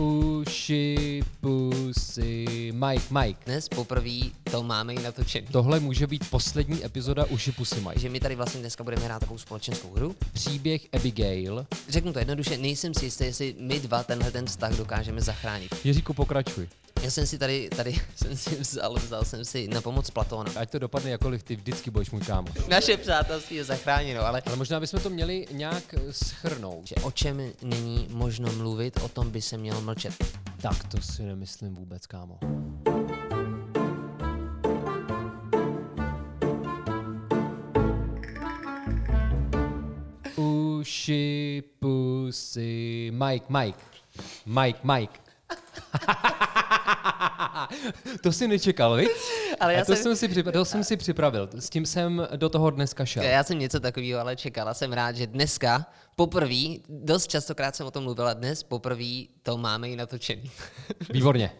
Uši, pusy, Mike, Mike. Dnes poprvé to máme i natočený. Tohle může být poslední epizoda Uši, pusy, Mike. Že my tady vlastně dneska budeme hrát takovou společenskou hru. Příběh Abigail. Řeknu to jednoduše, nejsem si jistý, jestli my dva tenhle ten vztah dokážeme zachránit. Jiříku, pokračuj. Já jsem si tady, tady jsem si vzal, vzal jsem si na pomoc Platóna. Ať to dopadne jakoliv, ty vždycky budeš můj kámoš. Naše přátelství je zachráněno, ale Ale možná bychom to měli nějak eh, schrnout. že o čem není možno mluvit, o tom by se mělo mlčet. Tak to si nemyslím vůbec, kámo. Uši, pusy, Mike, Mike. Mike, Mike. to si nečekal, viď? Ale já A to jsem- jsem, si připravil, to jsem si připravil. S tím jsem do toho dneska šel. Já jsem něco takového ale čekala. Jsem rád, že dneska poprvé, dost častokrát jsem o tom mluvila, dnes poprvé to máme i natočený. Výborně.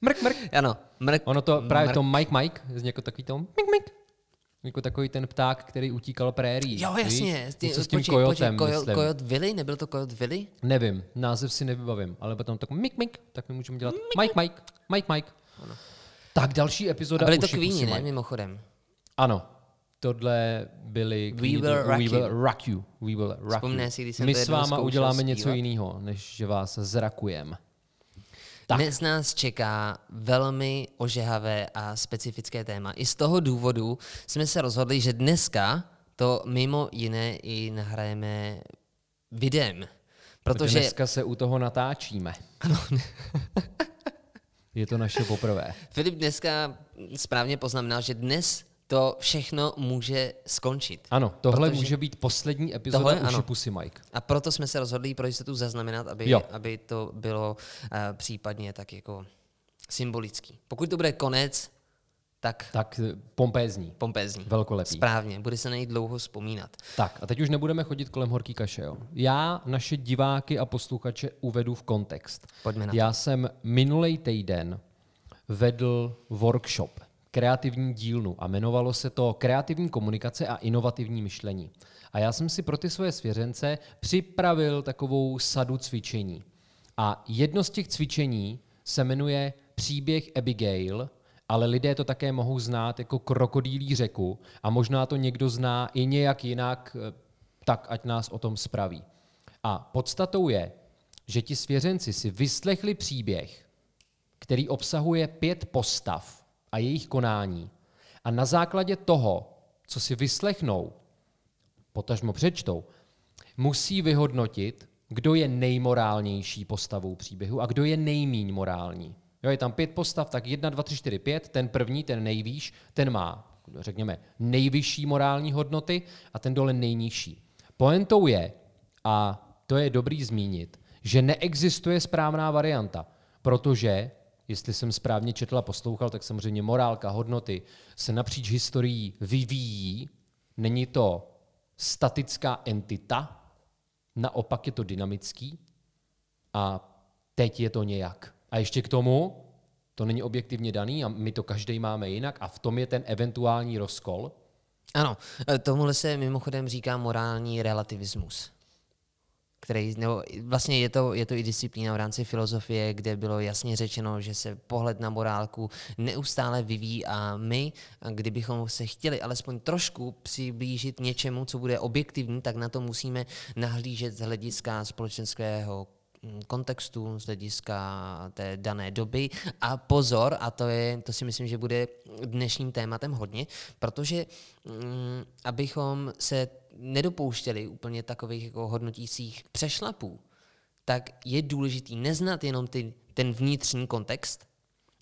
Mrk, mrk. ano, mrk, Ono to právě mrk. to Mike Mike, z jako takový to mik mik. Jako takový ten pták, který utíkal prérií. Jo, víš? jasně. Ty, Něco s tím počkej, kojotem, počkej, myslím. Kojot Willy? Nebyl to Kojot Willy? Nevím, název si nevybavím, ale potom tak mik mik, tak my můžeme dělat Mike Mike, Mike Mike. Tak další epizoda A byli to Queeni, ne? Mimochodem. Ano, tohle byli We will rock we you. will rock you. We will rock you. si, když jsem My to s váma uděláme něco jiného, než že vás zrakujeme. Tak. Dnes nás čeká velmi ožehavé a specifické téma. I z toho důvodu jsme se rozhodli, že dneska to mimo jiné i nahrajeme videem. Protože Dneska se u toho natáčíme. Ano. Je to naše poprvé. Filip dneska správně poznamenal, že dnes to všechno může skončit. Ano, tohle Protože- může být poslední epizoda Tohle ano. Pusy Mike. A proto jsme se rozhodli pro jistotu zaznamenat, aby, Jo. aby to bylo uh, případně tak jako symbolický. Pokud to bude konec, tak Tak eh, pompézní. pompézní. Velkolepý. Správně, bude se na něj dlouho vzpomínat. Tak a teď už nebudeme chodit kolem horký kaše. Jo. Já naše diváky a posluchače uvedu v kontext. Pojďme na to. Já jsem minulý týden vedl workshop, kreativní dílnu a jmenovalo se to Kreativní komunikace a inovativní myšlení. A já jsem si pro ty svoje svěřence připravil takovou sadu cvičení. A jedno z těch cvičení se jmenuje Příběh Abigail, ale lidé to také mohou znát jako krokodýlí řeku a možná to někdo zná i nějak jinak, eh, tak ať nás o tom spraví. A podstatou je, že ti svěřenci si vyslechli příběh, který obsahuje pět postav a jejich konání. A na základě toho, co si vyslechnou, potažmo přečtou, musí vyhodnotit, kdo je nejmorálnější postavou příběhu a kdo je nejmíň morální. Jo, je tam pět postav, tak jedna, dva, tři, čtyři, pět. Ten první, ten nejvýš, ten má, řekněme, nejvyšší morální hodnoty a ten dole nejnižší. Poentou je, a to je dobrý zmínit, že neexistuje správná varianta, protože, jestli jsem správně četl a poslouchal, tak samozřejmě morálka, hodnoty se napříč historií vyvíjí. Není to statická entita, naopak je to dynamický a teď je to nějak. A ještě k tomu, to není objektivně daný a my to každý máme jinak a v tom je ten eventuální rozkol. Ano, tomuhle se mimochodem říká morální relativismus. Který, nebo vlastně je to, je to i disciplína v rámci filozofie, kde bylo jasně řečeno, že se pohled na morálku neustále vyvíjí a my, kdybychom se chtěli alespoň trošku přiblížit něčemu, co bude objektivní, tak na to musíme nahlížet z hlediska společenského mm, kontextu, z hlediska té dané doby. A pozor, a to, je, to si myslím, že bude dnešním tématem hodně, protože mm, abychom se nedopouštěli úplně takových jako hodnotících přešlapů, tak je důležitý neznat jenom ty, ten vnitřní kontext,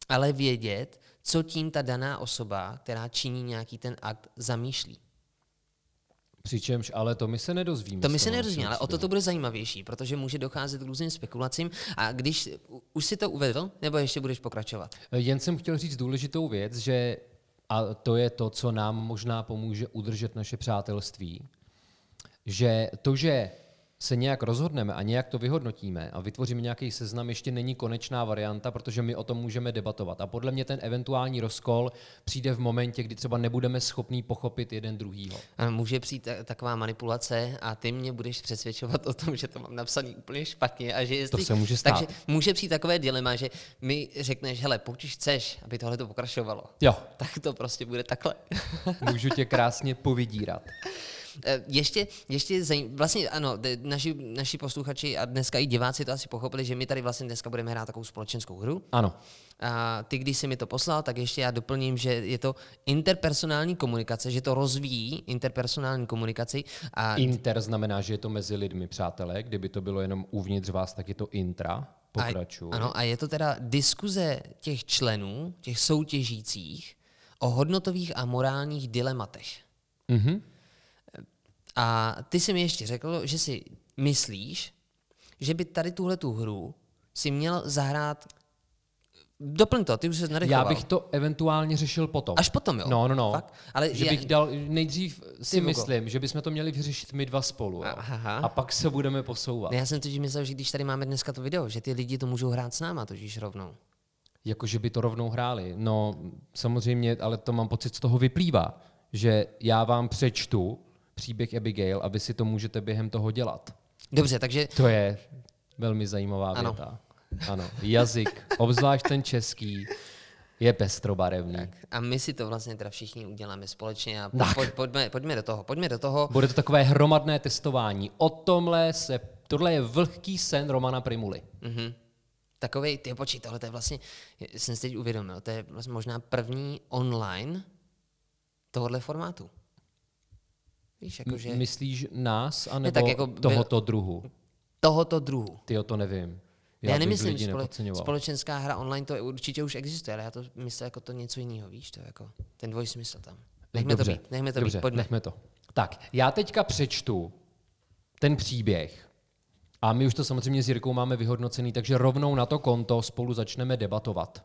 ale vědět, co tím ta daná osoba, která činí nějaký ten akt, zamýšlí. Přičemž ale to my se nedozvíme. To my se nedozvíme, ale o to to bude zajímavější, protože může docházet k různým spekulacím. A když už si to uvedl, nebo ještě budeš pokračovat? Jen jsem chtěl říct důležitou věc, že a to je to, co nám možná pomůže udržet naše přátelství, že to, že se nějak rozhodneme a nějak to vyhodnotíme a vytvoříme nějaký seznam, ještě není konečná varianta, protože my o tom můžeme debatovat. A podle mě ten eventuální rozkol přijde v momentě, kdy třeba nebudeme schopní pochopit jeden druhýho. A může přijít taková manipulace a ty mě budeš přesvědčovat o tom, že to mám napsaný úplně špatně a že jestli... To se může stát. Takže může přijít takové dilema, že mi řekneš, hele, pokud chceš, aby tohle to pokračovalo, jo. tak to prostě bude takhle. Můžu tě krásně povidírat. Eh, ještě, ještě zajím, vlastně ano, naši, naši posluchači a dneska i diváci to asi pochopili, že my tady vlastně dneska budeme hrát takovou společenskou hru. Ano. A ty, když jsi mi to poslal, tak ještě já doplním, že je to interpersonální komunikace, že to rozvíjí interpersonální komunikaci. A... Inter znamená, že je to mezi lidmi, přátelé. Kdyby to bylo jenom uvnitř vás, tak je to intra. Pokračuji. A, ano, a je to teda diskuze těch členů, těch soutěžících, o hodnotových a morálních dilematech. Mm-hmm. A ty jsi mi ještě řekl, že si myslíš, že by tady tuhle tu hru si měl zahrát Doplň to, ty už se nadechoval. Já bych to eventuálně řešil potom. Až potom, jo? No, no, no. Fakt? Ale že já... bych dal, nejdřív si myslím, že bychom to měli vyřešit my dva spolu. Jo? Aha. A pak se budeme posouvat. Já jsem totiž myslel, že když tady máme dneska to video, že ty lidi to můžou hrát s náma totiž rovnou. Jako, že by to rovnou hráli. No, samozřejmě, ale to mám pocit z toho vyplývá, že já vám přečtu příběh Abigail a vy si to můžete během toho dělat. Dobře, takže... To je velmi zajímavá ano. věta. Ano, jazyk, obzvlášť ten český, je pestrobarevný. Tak. A my si to vlastně teda všichni uděláme společně a po, po, pojďme, pojďme do toho, pojďme do toho. Bude to takové hromadné testování. O tomhle se, tohle je vlhký sen Romana Primuly. Mm-hmm. Takový, ty počít, tohle to je vlastně, jsem si teď uvědomil, to je vlastně možná první online tohohle formátu. Víš, jakože... Myslíš nás, anebo tak jako tohoto druhu? Tohoto druhu. Ty o to nevím. Já, já nemyslím, spole, společenská hra online to určitě už existuje, ale já to myslím jako to něco jiného, víš, to jako ten dvojsmysl tam. Nechme dobře, to být, nechme to dobře, být, pojďme. nechme to. Tak, já teďka přečtu ten příběh a my už to samozřejmě s Jirkou máme vyhodnocený, takže rovnou na to konto spolu začneme debatovat.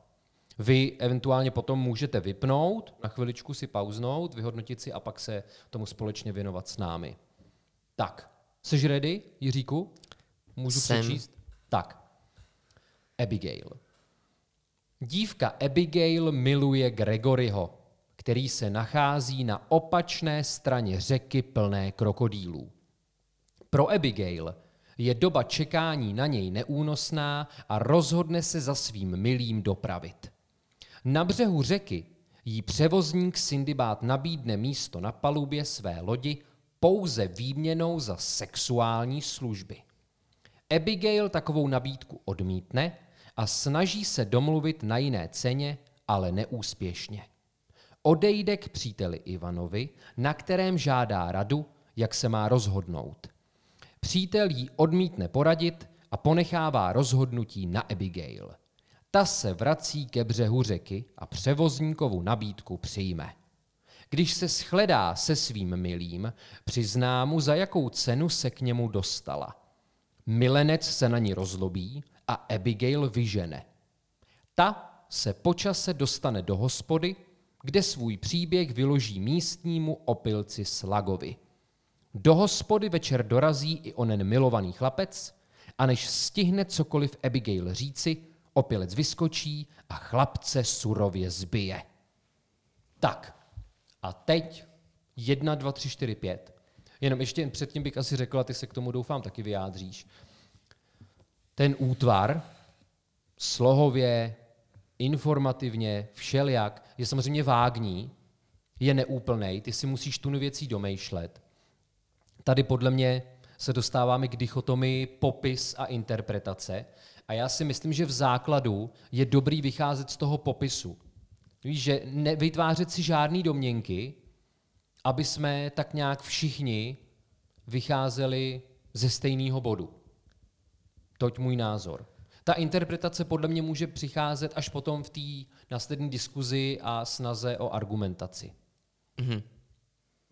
Vy eventuálně potom můžete vypnout, na chviličku si pauznout, vyhodnotit si a pak se tomu společně věnovat s námi. Tak, jsi ready, Jiříku? Můžu Jsem. přečíst? Tak. Abigail. Dívka Abigail miluje Gregoryho, který se nachází na opačné straně řeky plné krokodýlů. Pro Abigail je doba čekání na něj neúnosná a rozhodne se za svým milým dopravit. Na břehu řeky jí převozník Sindibát nabídne místo na palubě své lodi pouze výměnou za sexuální služby. Abigail takovou nabídku odmítne a snaží se domluvit na jiné ceně, ale neúspěšně. Odejde k příteli Ivanovi, na kterém žádá radu, jak se má rozhodnout. Přítel jí odmítne poradit a ponechává rozhodnutí na Abigail – ta se vrací ke břehu řeky a převozníkovu nabídku přijme. Když se shledá se svým milým, přizná mu, za jakou cenu se k němu dostala. Milenec se na ní rozlobí a Abigail vyžene. Ta se počase dostane do hospody, kde svůj příběh vyloží místnímu opilci Slagovi. Do hospody večer dorazí i onen milovaný chlapec a než stihne cokoliv Abigail říci, opilec vyskočí a chlapce surově zbije. Tak, a teď jedna, dva, tři, čtyři, pět. Jenom ještě předtím bych asi řekl, a ty se k tomu doufám taky vyjádříš. Ten útvar slohově, informativně, všelijak, je samozřejmě vágní, je neúplný, ty si musíš tu věcí domýšlet. Tady podle mě se dostáváme k dichotomii popis a interpretace, a já si myslím, že v základu je dobrý vycházet z toho popisu. Víš, že nevytvářet si žádný domněnky, aby jsme tak nějak všichni vycházeli ze stejného bodu. Toť můj názor. Ta interpretace podle mě může přicházet až potom v té následné diskuzi a snaze o argumentaci. Mm-hmm.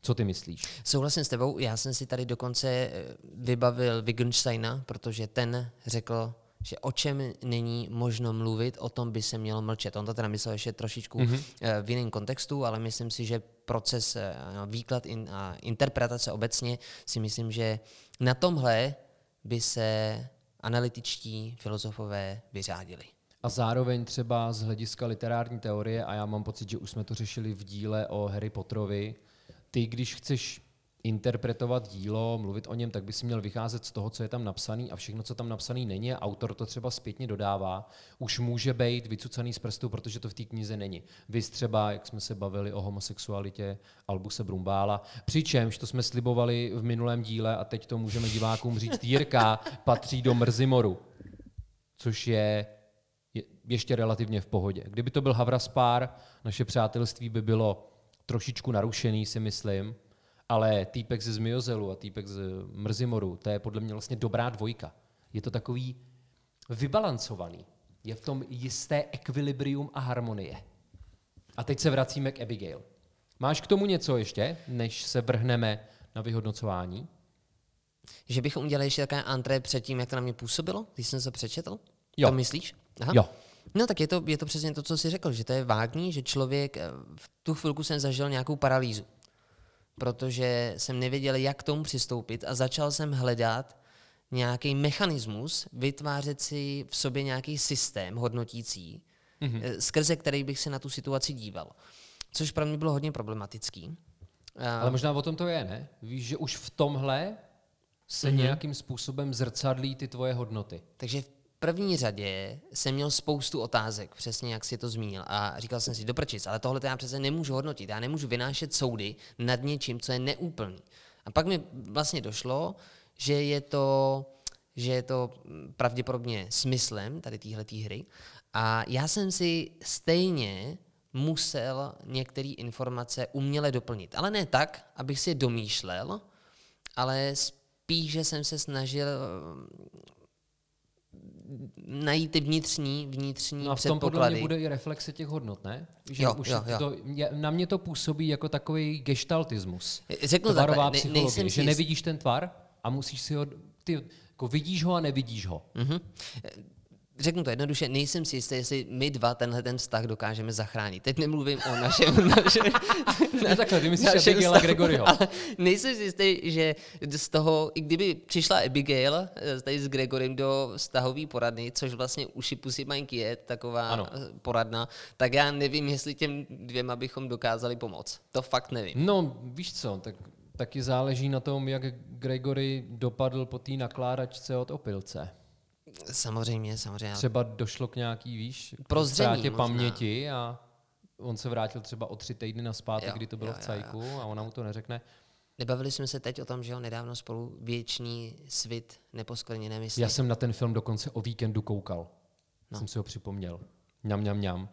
Co ty myslíš? Souhlasím s tebou. Já jsem si tady dokonce eh, vybavil Wittgensteina, protože ten řekl že o čem není možno mluvit, o tom by se mělo mlčet. On to teda myslel ještě trošičku mm-hmm. v jiném kontextu, ale myslím si, že proces, eh, no, výklad a interpretace obecně si myslím, že na tomhle by se analytičtí filozofové vyřádili. A zároveň třeba z hlediska literární teorie, a já mám pocit, že už jsme to řešili v díle o Harry Potterovi, ty, když chceš interpretovat dílo, mluvit o něm, tak by si měl vycházet z toho, co je tam napsaný a všechno, co tam napsaný není, autor to třeba zpětně dodává, už může být vycucaný z prstu, protože to v té knize není. Vy třeba, jak jsme se bavili o homosexualitě Albuse Brumbála, přičemž to jsme slibovali v minulém díle a teď to můžeme divákům říct, Jirka patří do Mrzimoru, což je je ještě relativně v pohodě. Kdyby to byl Havraspár, naše přátelství by bylo trošičku narušený, si myslím, ale týpek ze Zmiozelu a týpek z Mrzimoru, to je podle mě vlastně dobrá dvojka. Je to takový vybalancovaný. Je v tom jisté ekvilibrium a harmonie. A teď se vracíme k Abigail. Máš k tomu něco ještě, než se vrhneme na vyhodnocování? Že bychom udělali ještě takové antré před tím, jak to na mě působilo, když jsem se přečetl? Jo. To myslíš? Aha. Jo. No tak je to, je to přesně to, co jsi řekl, že to je vágní, že člověk, eh, v tu chvilku jsem zažil nějakou paralýzu, protože jsem nevěděl, jak k tomu přistoupit a začal jsem hledat nějaký mechanismus, vytvářet si v sobě nějaký systém hodnotící, mm-hmm. skrze který bych se na tu situaci díval. Což pro mě bylo hodně problematický. Ale možná o tom to je, ne? Víš, že už v tomhle se mm-hmm. nějakým způsobem zrcadlí ty tvoje hodnoty. Takže v první řadě jsem měl spoustu otázek, přesně jak si to zmínil. A říkal jsem si, doprčit, ale tohle to já přece nemůžu hodnotit. Já nemůžu vynášet soudy nad něčím, co je neúplný. A pak mi vlastně došlo, že je to, že je to pravděpodobně smyslem tady téhle hry. A já jsem si stejně musel některé informace uměle doplnit. Ale ne tak, abych si je domýšlel, ale spíše jsem se snažil najít ty vnitřní, vnitřní no a v tom podle mě bude i reflexe těch hodnot, ne? Že jo, už jo, jo. To, na mě to působí jako takový gestaltismus. Řeknu Tvarová takhle, psychologie, nejsem že nevidíš ten tvar a musíš si ho... Ty, jako vidíš ho a nevidíš ho. Mm-hmm řeknu to jednoduše, nejsem si jistý, jestli my dva tenhle ten vztah dokážeme zachránit. Teď nemluvím o našem... našem ne, takhle, ty myslíš Abigaila Gregoryho. Ale nejsem si jistý, že z toho, i kdyby přišla Abigail eh, tady s Gregorem do vztahové poradny, což vlastně uši pusy maňky je taková ano. poradna, tak já nevím, jestli těm dvěma bychom dokázali pomoct. To fakt nevím. No, víš co, tak taky záleží na tom, jak Gregory dopadl po té nakládačce od opilce. Samozřejmě, samozřejmě. Třeba došlo k nějaký, víš, ztrátě paměti a on se vrátil třeba o tři týdny na zpátek, kdy to bylo jo, v cajku a ona mu to neřekne. Nebavili jsme se teď o tom, že jo, nedávno spolu věčný svit neposkvrněné mysli. Já jsem na ten film dokonce o víkendu koukal. No. Jsem si ho připomněl. Mňam, mňam, mňam.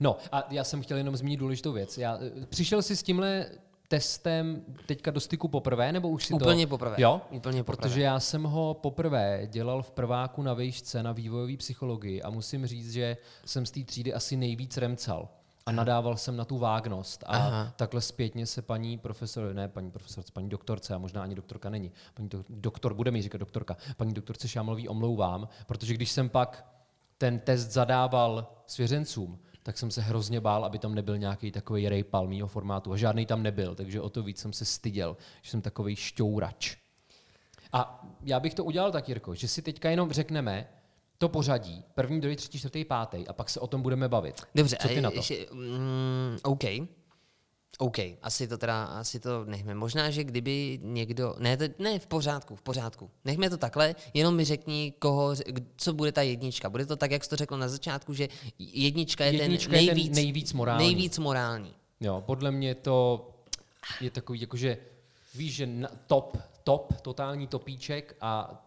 No a já jsem chtěl jenom zmínit důležitou věc. Já, eh, přišel jsi s tímhle testem teďka do styku poprvé, nebo už si Úplně to... poprvé. Jo? Úplně poprvé. Protože já jsem ho poprvé dělal v prváku na výšce na vývojové psychologii a musím říct, že jsem z té třídy asi nejvíc remcal. A nadával jsem na tu vágnost. A Aha. takhle zpětně se paní profesor, ne paní profesor, paní doktorce, a možná ani doktorka není, paní do, doktor, bude mi říkat doktorka, paní doktorce Šámlový omlouvám, protože když jsem pak ten test zadával svěřencům, tak jsem se hrozně bál, aby tam nebyl nějaký takový rejpal mýho formátu. A žádný tam nebyl, takže o to víc jsem se styděl, že jsem takový šťourač. A já bych to udělal tak, Jirko, že si teďka jenom řekneme to pořadí, první, druhý, třetí, čtvrtý, pátý, a pak se o tom budeme bavit. Dobře, Co ty na to? Ještě, mm, OK. OK, asi to teda, asi to nechme. Možná, že kdyby někdo, ne, to, ne, v pořádku, v pořádku. Nechme to takhle, jenom mi řekni, koho, co bude ta jednička. Bude to tak, jak jsi to řekl na začátku, že jednička je jednička ten nejvíc, je ten nejvíc morální. Nejvíc morální. Jo, podle mě to je takový, jakože víš, že top, top, totální topíček a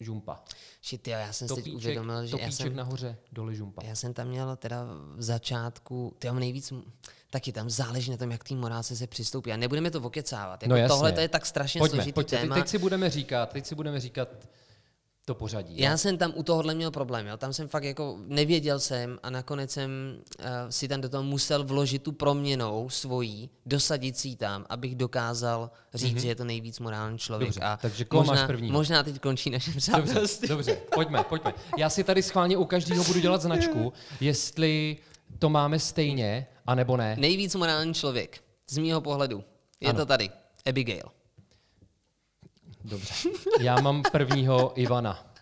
žumpa. Shit, jo, já jsem topíček, si uvědomil, že já jsem, nahoře, dole žumpa. Já jsem tam měl teda v začátku, ty mám nejvíc, taky tam záleží na tom, jak tým morálce se přistoupí. A nebudeme to okecávat. Jako no tohle to je tak strašně pojďme, složitý pojďme. téma. Teď si budeme říkat, teď si budeme říkat to pořadí. Já jo? jsem tam u tohohle měl problém. Jo? Tam jsem fakt jako nevěděl jsem a nakonec jsem uh, si tam do toho musel vložit tu proměnou svojí, dosadit si tam, abych dokázal říct, mm-hmm. že je to nejvíc morální člověk. Dobře, a takže koho možná, máš první? Možná teď končí naše přátelství. Dobře, dobře, pojďme, pojďme. Já si tady schválně u každého budu dělat značku, jestli to máme stejně, anebo ne. Nejvíc morální člověk, z mýho pohledu. Je ano. to tady. Abigail. Dobře. Já mám prvního Ivana.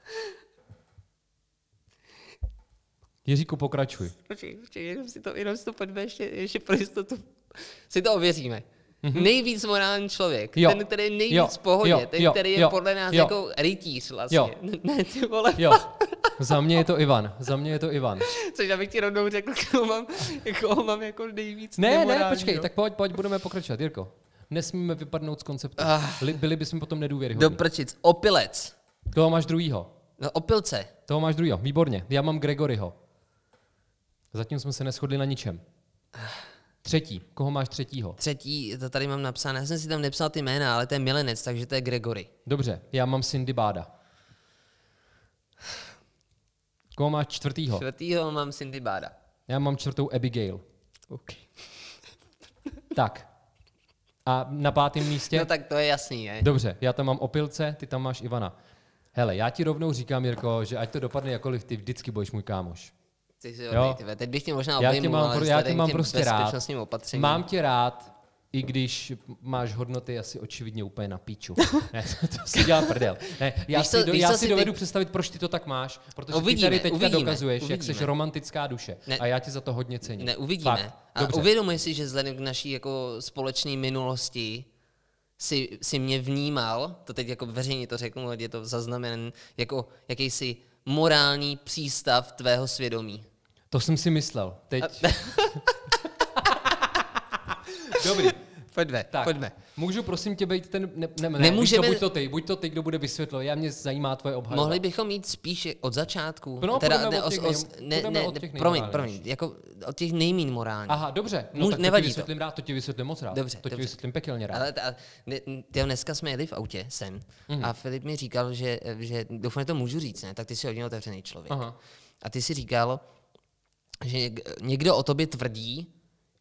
Jiříku, pokračuj. Počkej, počkej, jenom si to, jenom si to pojďme ještě, ještě pro jistotu. Si to ověříme. Mm-hmm. Nejvíc morální člověk, Jo. ten, který je nejvíc Jo. v pohodě, Jo. ten, Jo. který je Jo. podle nás Jo. jako rytíř vlastně. Jo. Ne, ty vole, Jo, za mě je to Ivan. Za mě je to Ivan. což já bych ti rovnou řekl, koho mám, koho mám jako nejvíc Ne, ne, počkej, tak pojď, pojď, budeme pokračovat. Jirko, nesmíme vypadnout z konceptu. Ah. Li- Byli bychom potom Do nedůvěryhodní. prčic. Opilec. Toho máš druhýho. No, opilce. Toho máš druhýho. Výborně. Já mám Gregoryho. Zatím jsme se neschodli na ničem. Třetí. Koho máš třetího? Třetí, to tady mám napsané, já jsem si tam nepsal ty jména, ale to je milenec, takže to je Gregory. Dobře, já mám Cindy Báda. Koho máš čtvrtýho? Čtvrtýho mám Cindy Báda. Já mám čtvrtou Abigail. Okay. Tak. A na pátém místě? No tak to je jasný, ne? Dobře, já tam mám Opilce, ty tam máš Ivana. Hele, já ti rovnou říkám, Jirko, že ať to dopadne jakoliv, ty vždycky budeš můj kámoš. Ty si Jo. teď bych tě možná Já tě obejmul, mám, ale já tě mám prostě rád. opatřením. Mám tě rád, i když máš hodnoty asi očividně úplně na píču. ne, to, si dělám prdel. Ne, já Víš si, do, já si si dovedu ty- představit, proč ty to tak máš, protože Uvidíme, ty tady teďka uvidíme, dokazuješ, jak uvidíme. jsi romantická duše. Ne. A já ti za to hodně cením. Ne, uvidíme. Fakt. A Dobře. uvědomuji si, že vzhledem k naší jako společné minulosti si, si mě vnímal, to teď jako veřejně to řeknu, je to zaznamenan, jako jakýsi morální přístav tvého svědomí. To jsem si myslel. Teď... Dobrý. Pojďme, Tak, pojďme. můžu prosím tě být ten, ne, ne, ne Nemůžeme- Víš co, buď to ty, buď to ty, kdo bude vysvětlovat, já mě zajímá tvoje obhajoba. Mohli bychom jít spíš od začátku. No, teda, ne, od těch os- ne, ne, od těch promiň, promiň, jako od těch nejmín morálních. Aha, dobře, no Můž- tak to nevadí ti to. vysvětlím rád, to ti vysvětlím moc rád. Dobře, to ti vysvětlím pekelně rád. Ale ta, ne, dneska jsme jeli v autě sem mm. a Filip mi říkal, že, že doufám, že to můžu říct, ne? tak ty jsi hodně otevřený člověk. Aha. A ty si říkal, že něk- někdo o tobě tvrdí,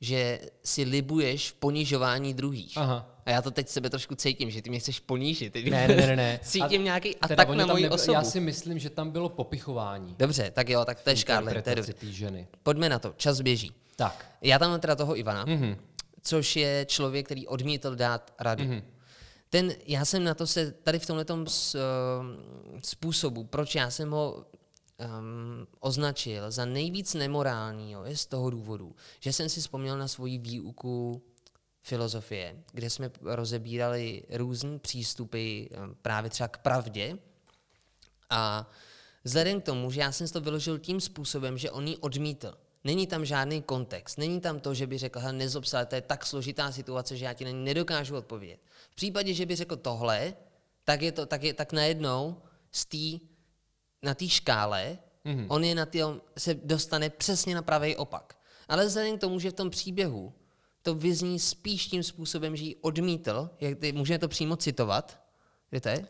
že si libuješ v ponižování druhých. Aha. A já to teď sebe trošku cítím, že ty mě chceš ponížit. Teď Ne, ne, ne, ne. Cítím nějaký Teda atak na moji nebyl- osobu. Já si myslím, že tam bylo popichování. Dobře, tak jo, tak to je škádle, to je Interpretaci dobře. té ženy. Pojďme na to, čas běží. Tak. Já tam mám teda toho Ivana, Mhm. mm-hmm. což je člověk, který odmítl dát radu. Mm-hmm. Ten, já jsem na to se tady v tomhle způsobu, proč já jsem ho um, označil za nejvíc nemorálního, je z toho důvodu, že jsem si vzpomněl na svoji výuku filozofie, kde jsme rozebírali různé přístupy um, právě třeba k pravdě a vzhledem k tomu, že já jsem to vyložil tím způsobem, že on ji odmítl. Není tam žádný kontext. Není tam to, že by řekl, hele, ale to je tak složitá situace, že já ti na ní nedokážu odpovědět. V případě, že by řekl tohle, tak, je to, tak, je, tak najednou z tý, na té škále mm-hmm. on je na tý, se dostane přesně na pravý opak. Ale vzhledem k tomu, že v tom příběhu to vyzní spíš tím způsobem, že ji odmítl, jak ty, můžeme to přímo citovat, kde to je?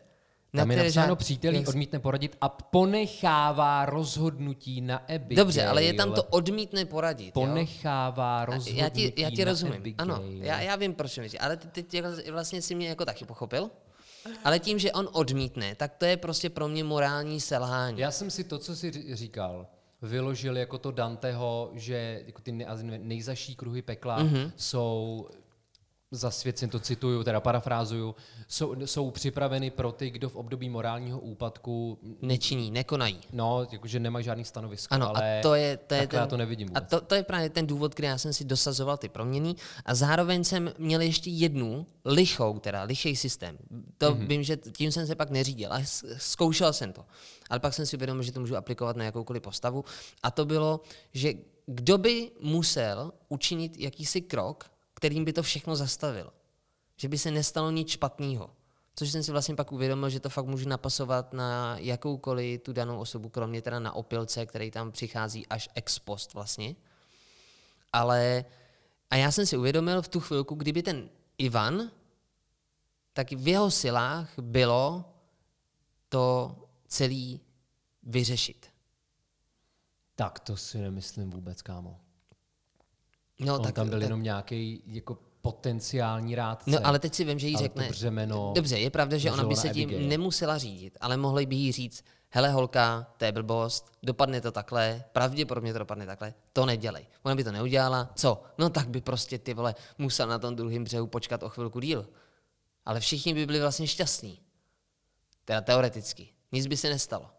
Tam je napsáno přítelí jak- odmítne poradit a ponechává rozhodnutí na Abigail. Dobře, ale je tam to odmítne poradit. jo? Ponechává A rozhodnutí já ti, já ti na rozumím. Abigail. Ano, já, já vím, proč mi ale ty, ty vlastně si mě jako taky pochopil. Ale tím, že on odmítne, tak to je prostě pro mě morální selhání. Já jsem si to, co jsi říkal, vyložil jako to Danteho, že jako ty nej, nejzaší kruhy pekla Mhm. mm-hmm. jsou zasvěcen, to cituju, teda parafrázuju, jsou, jsou připraveny pro ty, kdo v období morálního úpadku, Nečiní, nekonají. no, jakože nemají žádný stanovisko, Ano, ale a to je, to je ten, já to nevidím A vůbec. to, to je právě ten důvod, kdy já jsem si dosazoval ty proměny a zároveň jsem měl ještě jednu lichou, teda lichý systém. To Mhm. mm-hmm. vím, že tím jsem se pak neřídil, ale zkoušel jsem to. Ale pak jsem si uvědomil, že to můžu aplikovat na jakoukoliv postavu. A to bylo, že kdo by musel učinit jakýsi krok, kterým by to všechno zastavil. Že by se nestalo nic špatného. Což jsem si vlastně pak uvědomil, že to fakt můžu napasovat na jakoukoliv tu danou osobu, kromě teda na opilce, který tam přichází až ex post vlastně. Ale a já jsem si uvědomil v tu chvilku, kdyby ten Ivan, tak v jeho silách bylo to celý vyřešit. Tak to si nemyslím vůbec, kámo. No, On tam byl jenom nějaký jako potenciální rádce. No, ale teď si vím, že jí řekne... břemeno Dobře, je pravda, že ona by se tím Abigail. nemusela řídit, ale mohli by jí říct, hele holka, to je blbost, dopadne to takhle, pravděpodobně to dopadne takhle, to nedělej. Ona by to neudělala, co? No tak by prostě ty vole musel na tom druhém břehu počkat o chvilku díl. Ale všichni by byli vlastně šťastní. Teda teoreticky. Nic by se nestalo.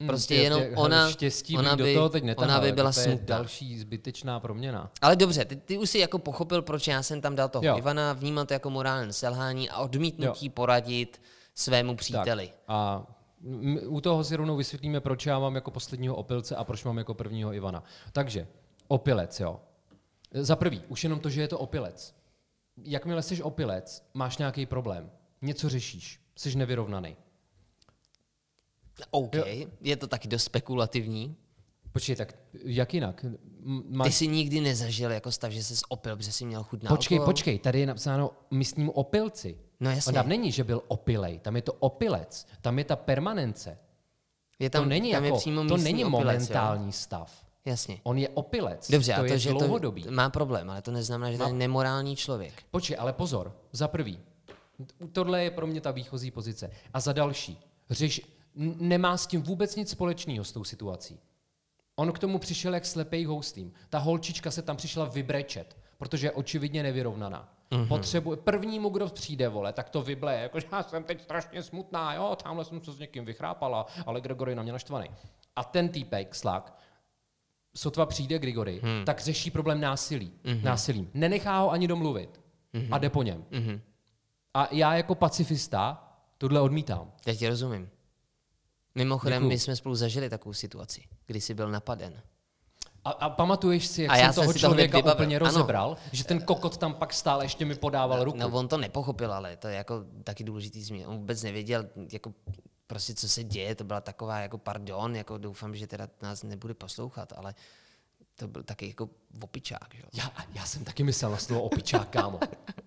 Hmm, Prostě jenom ona- štěstí ona by- do toho teď ona netahal, by jako byla to je smutná. další zbytečná proměna. Ale dobře, ty, ty už si jako pochopil, proč já jsem tam dal toho Jo. Ivana, vnímal to jako morální selhání a odmítnutí poradit svému příteli. Tak. A u toho si rovnou vysvětlíme, proč já mám jako posledního opilce a proč mám jako prvního Ivana. Takže, opilec, jo. Za prvý, už jenom to, že je to opilec. Jakmile jsi opilec, máš nějaký problém. Něco řešíš, jsi nevyrovnaný. OK, je to taky dost spekulativní. Počkej, tak jak jinak? M- Ty jsi nikdy nezažil jako stav, že jsi opil, protože jsi měl chuť na Počkej, alkohol? počkej, tady je napsáno místním opilci. No jasně. On tam není, že byl opilej, tam je to opilec, tam je ta permanence. Je to tam, není, tam je jako, přímo to není opilec, momentální stav. Jo? Jasně. On je opilec. Dobře, to a to, je že dlouhodobý. to má problém, ale to neznamená, že to je No. nemorální člověk. Počkej, ale pozor, za prvý, tohle je pro mě ta výchozí pozice. A za další, řeš, nemá s tím vůbec nic společného s tou situací. On k tomu přišel jak slepej houstým. Ta holčička se tam přišla vybrečet, protože je očividně nevyrovnaná. Mm-hmm. Potřebuje, prvnímu, kdo přijde, vole, tak to vybleje, jako já jsem teď strašně smutná, jo, tamhle jsem se s někým vychrápala, ale Gregory na mě naštvaný. A ten týpek, slak, sotva přijde Grigory, hmm. tak řeší problém násilí. Mm-hmm. Násilím. Nenechá ho ani domluvit. Mm-hmm. A jde po něm. Mhm. A já jako pacifista tohle odmítám. Ti rozumím. Mimochodem, Děkuju. my jsme spolu zažili takovou situaci, kdy jsi byl napaden. A, a pamatuješ si, jak A já jsem toho to člověka vybavil. úplně Ano. rozebral? Že ten kokot tam pak stále ještě mi podával ruku. No on to nepochopil, ale to je jako taky důležitý změn. On vůbec nevěděl, jako prostě co se děje, to byla taková jako pardon, jako doufám, že teda nás nebude poslouchat, ale to byl taky jako opičák, že? Já, já jsem taky myslel na slovo opičák, kámo.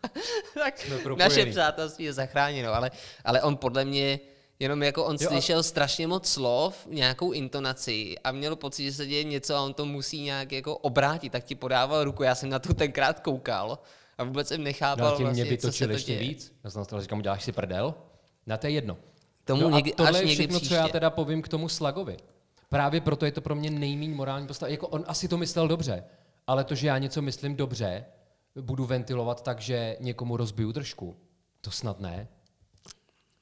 tak naše přátelství je zachráněno, ale, ale on podle mě jenom jako on Jo, a- slyšel strašně moc slov, nějakou intonaci a měl pocit, že se děje něco a on to musí nějak jako obrátit, tak ti podával ruku, já jsem na to tenkrát koukal a vůbec jsem No nechápal a tím vlastně, mě co se to ještě děje. víc. Já jsem nastal, říkám, děláš si prdel? Na to je jedno. Tomu no někdy, a tohle až je všechno, příště. co já teda povím k tomu Slagovi. Právě proto je to pro mě nejméně morální postava. Jako on asi to myslel dobře, ale to, že já něco myslím dobře, budu ventilovat tak, že někomu rozbiju držku, to snad ne.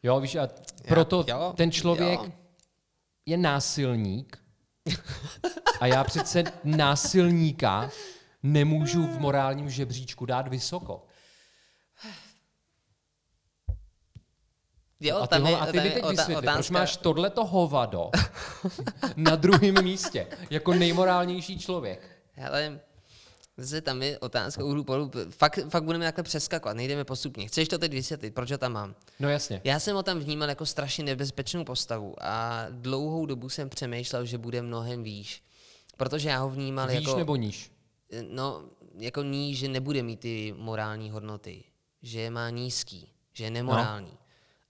Jo, víš, a proto jo, ten člověk jo. je násilník a já přece násilníka nemůžu v morálním žebříčku dát vysoko. Jo, a ty, tam ho, a ty tam mi teď vysvětli, proč otázka- máš tohleto hovado na druhém místě, jako nejmorálnější člověk. Hele, zase tam je otázka úhlu pohledu. Fakt, fakt budeme takhle přeskakovat, nejdeme postupně. Chceš to teď vysvětlit, proč ho tam mám? No jasně. Já jsem ho tam vnímal jako strašně nebezpečnou postavu a dlouhou dobu jsem přemýšlel, že bude mnohem výš. Protože já ho vnímal Víš jako, nebo níž? no, jako níž, že nebude mít ty morální hodnoty. Že je má nízký, že je nemorální. No.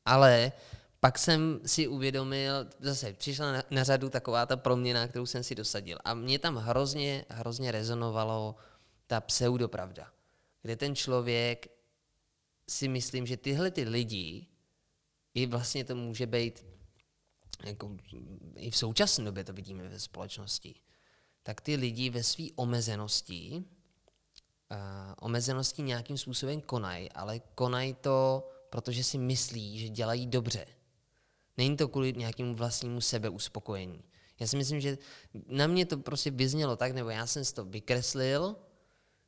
Ale pak jsem si uvědomil, zase přišla na, na řadu taková ta proměna, kterou jsem si dosadil. A mě tam hrozně, hrozně rezonovalo ta pseudopravda. Kde ten člověk si myslím, že tyhle ty lidi, i vlastně to může být, jako, i v současné době to vidíme ve společnosti, tak ty lidi ve své omezenosti, a omezenosti nějakým způsobem konají, ale konají to, protože si myslí, že dělají dobře. Není to kvůli nějakému vlastnímu sebeuspokojení. Já si myslím, že na mě to prostě vyznělo tak, nebo já jsem si to vykreslil,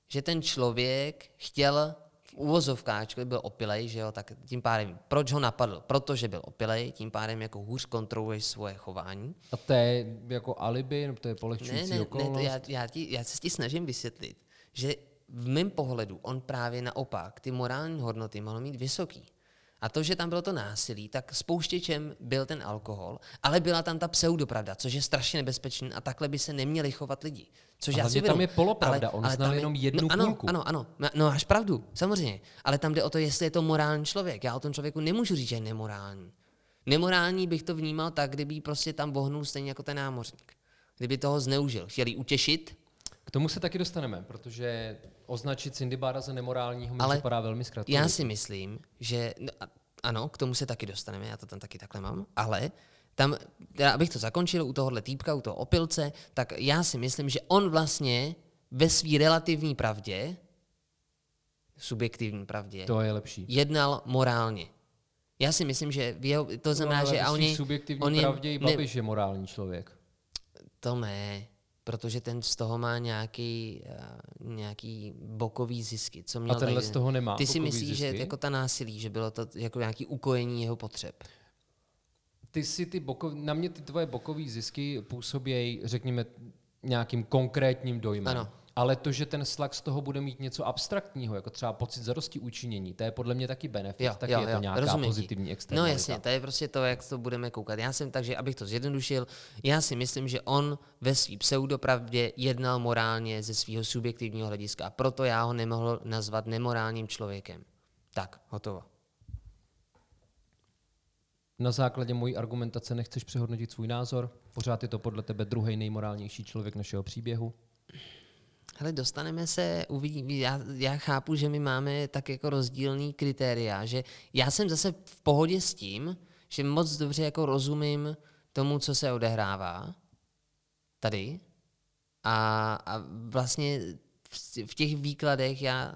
že ten člověk chtěl v uvozovkách, ačkoliv byl opilej, že jo, tak tím pádem, proč ho napadl? Protože byl opilej, tím pádem jako hůř kontroluješ svoje chování. A to je jako alibi, nebo to je Ne, polehčující ne, ne, okolnost? to já, já, ti, já se ti snažím vysvětlit, že v mém pohledu on právě naopak ty morální hodnoty mohl mít vysoký. A to, že tam bylo to násilí, tak spouštěčem byl ten alkohol, ale byla tam ta pseudopravda, což je strašně nebezpečný a takhle by se neměli chovat lidi. Což A já si tam je polopravda, on znal tam je- jenom jednu no, ano, půlku. Ano, ano, no, no máš pravdu, samozřejmě. Ale tam jde o to, jestli je to morální člověk. Já o tom člověku nemůžu říct, že je nemorální. Nemorální bych to vnímal tak, kdyby prostě tam bohnul stejně jako ten námořník. Kdyby toho zneužil. Chtěli utěšit, K tomu se taky dostaneme, protože označit Cindy Bára za nemorálního mi Ale připadá velmi zkratkově. Já si myslím, že no, ano, k tomu se taky dostaneme, já to tam taky takhle mám, ale tam, teda abych to zakončil u tohohle týpka, u toho opilce, tak já si myslím, že on vlastně ve své relativní pravdě, subjektivní pravdě, To je lepší. jednal morálně. Já si myslím, že jeho, to znamená, no, že oni, subjektivní oni pravdě i ne- Babiš je morální člověk. To ne, protože ten z toho má nějaký, eh, nějaký bokový zisky. Co měl A tenhle tady- z toho nemá Ty si myslíš, že zisky? jako ta násilí, že bylo to jako nějaký ukojení jeho potřeb? Ty si ty bokov, na mě ty tvoje bokové zisky působí, řekněme, nějakým konkrétním dojmem. Ano. Ale to, že ten slak z toho bude mít něco abstraktního, jako třeba pocit zarosti učinění, to je podle mě taky benefit, Jo, taky jo, je to jo, nějaká rozumím ti. pozitivní No externalita. jasně, to je prostě to, jak to budeme koukat. Já jsem, takže abych to zjednodušil, já si myslím, že on ve své pseudopravdě jednal morálně ze svého subjektivního hlediska a proto já ho nemohl nazvat nemorálním člověkem. Tak, hotovo. Na základě mojí argumentace nechceš přehodnotit svůj názor? Pořád je to podle tebe druhý nejmorálnější člověk našeho příběhu? Hele, dostaneme se, uvidí, já, já chápu, že my máme tak jako rozdílný kritéria, že já jsem zase v pohodě s tím, že moc dobře jako rozumím tomu, co se odehrává tady a, a vlastně v, v těch výkladech já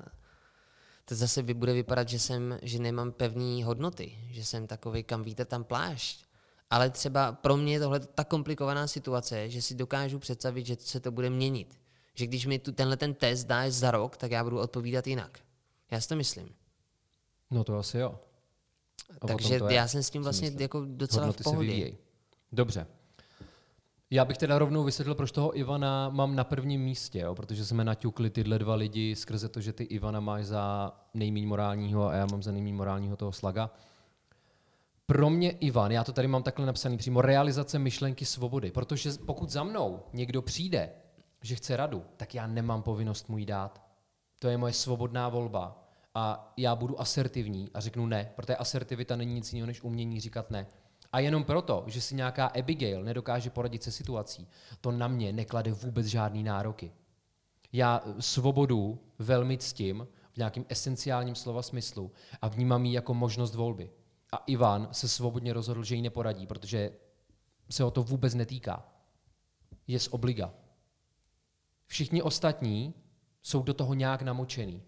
to zase bude vypadat, že jsem, že nemám pevné hodnoty, že jsem takový, kam vítr, tam plášť. Ale třeba pro mě je tohle tak komplikovaná situace, že si dokážu představit, že se to bude měnit. Že když mi tu tenhle ten test dáš za rok, tak já budu odpovídat jinak. Já si to myslím. No to asi jo. A Takže to je, já jsem s tím vlastně jako docela v Hodnoty se pohodě. Dobře. Já bych teda rovnou vysvětlil, proč toho Ivana mám na prvním místě, jo? protože jsme naťukli tyhle dva lidi skrze to, že ty Ivana máš za nejméně morálního a já mám za nejméně morálního toho slaga. Pro mě Ivan, já to tady mám takhle napsaný přímo, realizace myšlenky svobody, protože pokud za mnou někdo přijde, že chce radu, tak já nemám povinnost mu ji dát. To je moje svobodná volba. A já budu asertivní a řeknu ne, protože asertivita není nic jiného než umění říkat ne. A jenom proto, že si nějaká Abigail nedokáže poradit se situací, to na mě neklade vůbec žádný nároky. Já svobodu velmi ctím v nějakém esenciálním slova smyslu a vnímám ji jako možnost volby. A Ivan se svobodně rozhodl, že ji neporadí, protože se o to vůbec netýká. Je z obliga. Všichni ostatní jsou do toho nějak namočený.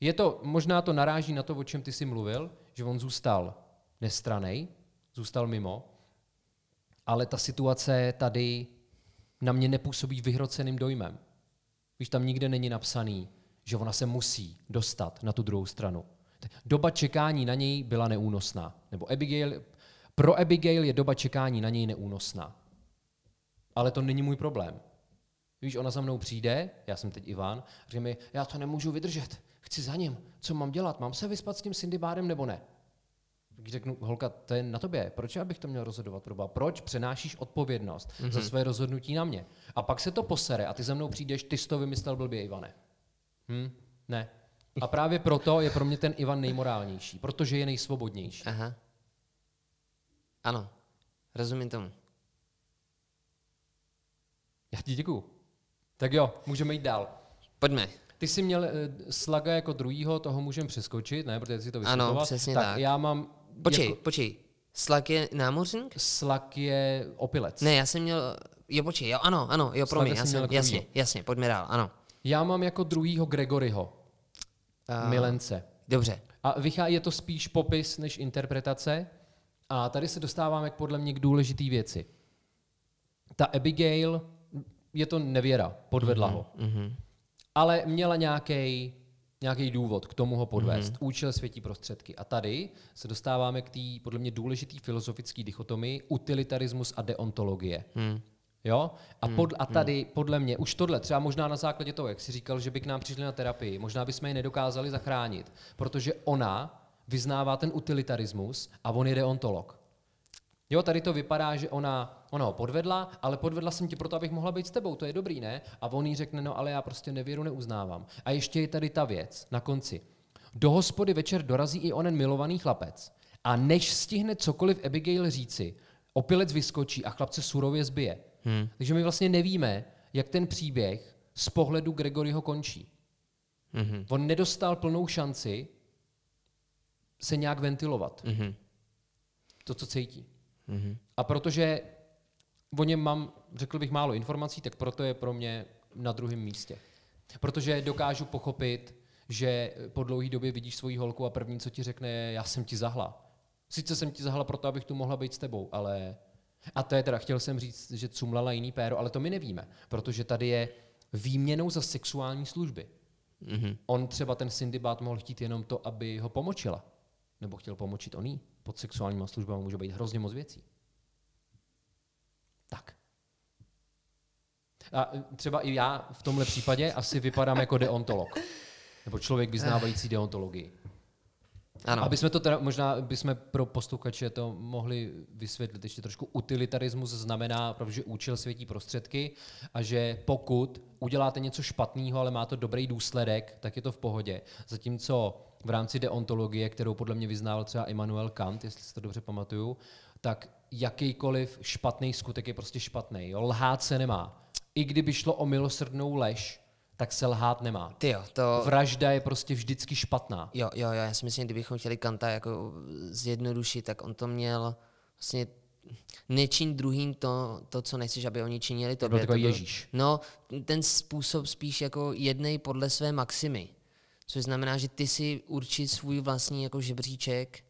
Je to, možná to naráží na to, o čem ty jsi mluvil, že on zůstal nestranej, zůstal mimo, ale ta situace tady na mě nepůsobí vyhroceným dojmem. Víš, tam nikde není napsaný, že ona se musí dostat na tu druhou stranu. Doba čekání na něj byla neúnosná. Nebo Abigail, pro Abigail je doba čekání na něj neúnosná. Ale to není můj problém. Víš, ona za mnou přijde, já jsem teď Ivan, říká mi, já to nemůžu vydržet, chci za ním, co mám dělat, mám se vyspat s tím Sindibádem nebo ne? Jí řeknu, holka, to je na tobě, proč já bych to měl rozhodovat proba? Proč přenášíš odpovědnost mm-hmm. za své rozhodnutí na mě? A pak se to posere a ty za mnou přijdeš, ty jsi to vymyslel blbě, Ivane. Hm? Ne. A právě proto je pro mě ten Ivan nejmorálnější, protože je nejsvobodnější. Aha. Ano, rozumím tomu. Já ti děkuju. Tak jo, můžeme jít dál. Pojďme. Ty jsi měl uh, Slaga jako druhýho, toho můžeme přeskočit, ne, protože ty si to vysvětloval. Ano, přesně tak. tak. já mám... Počkej, Jako, počkej. Slak je námořník? Slak je opilec. Ne, já jsem měl... Jo, počkej, jo, ano, ano, jo, promiň, jsi já jsem, jako jasně, jasně, pojďme dál, ano. Já mám jako druhýho Gregoryho, A- milence. Dobře, A vychází je to spíš popis než interpretace. A tady se dostáváme k podle mě k důležitý věci. Ta Abigail je to nevěra, podvedla ho. mhm. Ale měla nějaký nějaký důvod k tomu ho podvést. Mm-hmm. Účel světí prostředky. A tady se dostáváme k té podle mě důležitý filozofický dichotomii utilitarismus a deontologie. Hmm. Jo? A, pod, a tady podle mě už tohle, třeba možná na základě toho, jak jsi říkal, že by k nám přišli na terapii, možná bychom je nedokázali zachránit, protože ona vyznává ten utilitarismus a on je deontolog. Jo, tady to vypadá, že ona, ona ho podvedla, ale podvedla jsem tě proto, abych mohla být s tebou, to je dobrý, ne? A on jí řekne, no ale já prostě nevěru neuznávám. A ještě je tady ta věc na konci. Do hospody večer dorazí i onen milovaný chlapec. A než stihne cokoliv Abigail říci, opilec vyskočí a chlapce surově zbije. Hmm. Takže my vlastně nevíme, jak ten příběh z pohledu Gregoryho končí. Mhm. On nedostal plnou šanci se nějak ventilovat. Mhm. To, co cítí. Mhm. A protože o něm mám, řekl bych, málo informací, tak proto je pro mě na druhém místě. Protože dokážu pochopit, že po dlouhé době vidíš svoji holku a první, co ti řekne, je, já jsem ti zahla. Sice jsem ti zahala proto, abych tu mohla být s tebou, ale... A to je teda, chtěl jsem říct, že cumlala jiný péro, ale to my nevíme, protože tady je výměnou za sexuální služby. Mm-hmm. On třeba ten syndibát mohl chtít jenom to, aby ho pomočila. Nebo chtěl pomočit oný. Pod sexuálníma službami může být hrozně moc věcí. Tak. A třeba i já v tomhle případě asi vypadám jako deontolog. Nebo člověk vyznávající deontologii. Ano. Aby jsme to teda, možná bychom pro posluchače to mohli vysvětlit ještě trošku. Utilitarismus znamená, že účel světí prostředky a že pokud uděláte něco špatného, ale má to dobrý důsledek, tak je to v pohodě. Zatímco v rámci deontologie, kterou podle mě vyznával třeba Immanuel Kant, jestli si to dobře pamatuju, tak jakýkoliv špatný skutek je prostě špatný. Lhát se nemá. I kdyby šlo o milosrdnou lež, tak se lhát nemá. Ty jo, to... Vražda je prostě vždycky špatná. Jo, jo, jo, já si myslím, kdybychom chtěli Kanta jako zjednodušit, tak on to měl vlastně nečin druhým to, to, co nechceš, aby oni činili to. Byl takový Ježíš. No, ten způsob spíš jako jednej podle své maximy. Což znamená, že ty si určit svůj vlastní jako žebříček,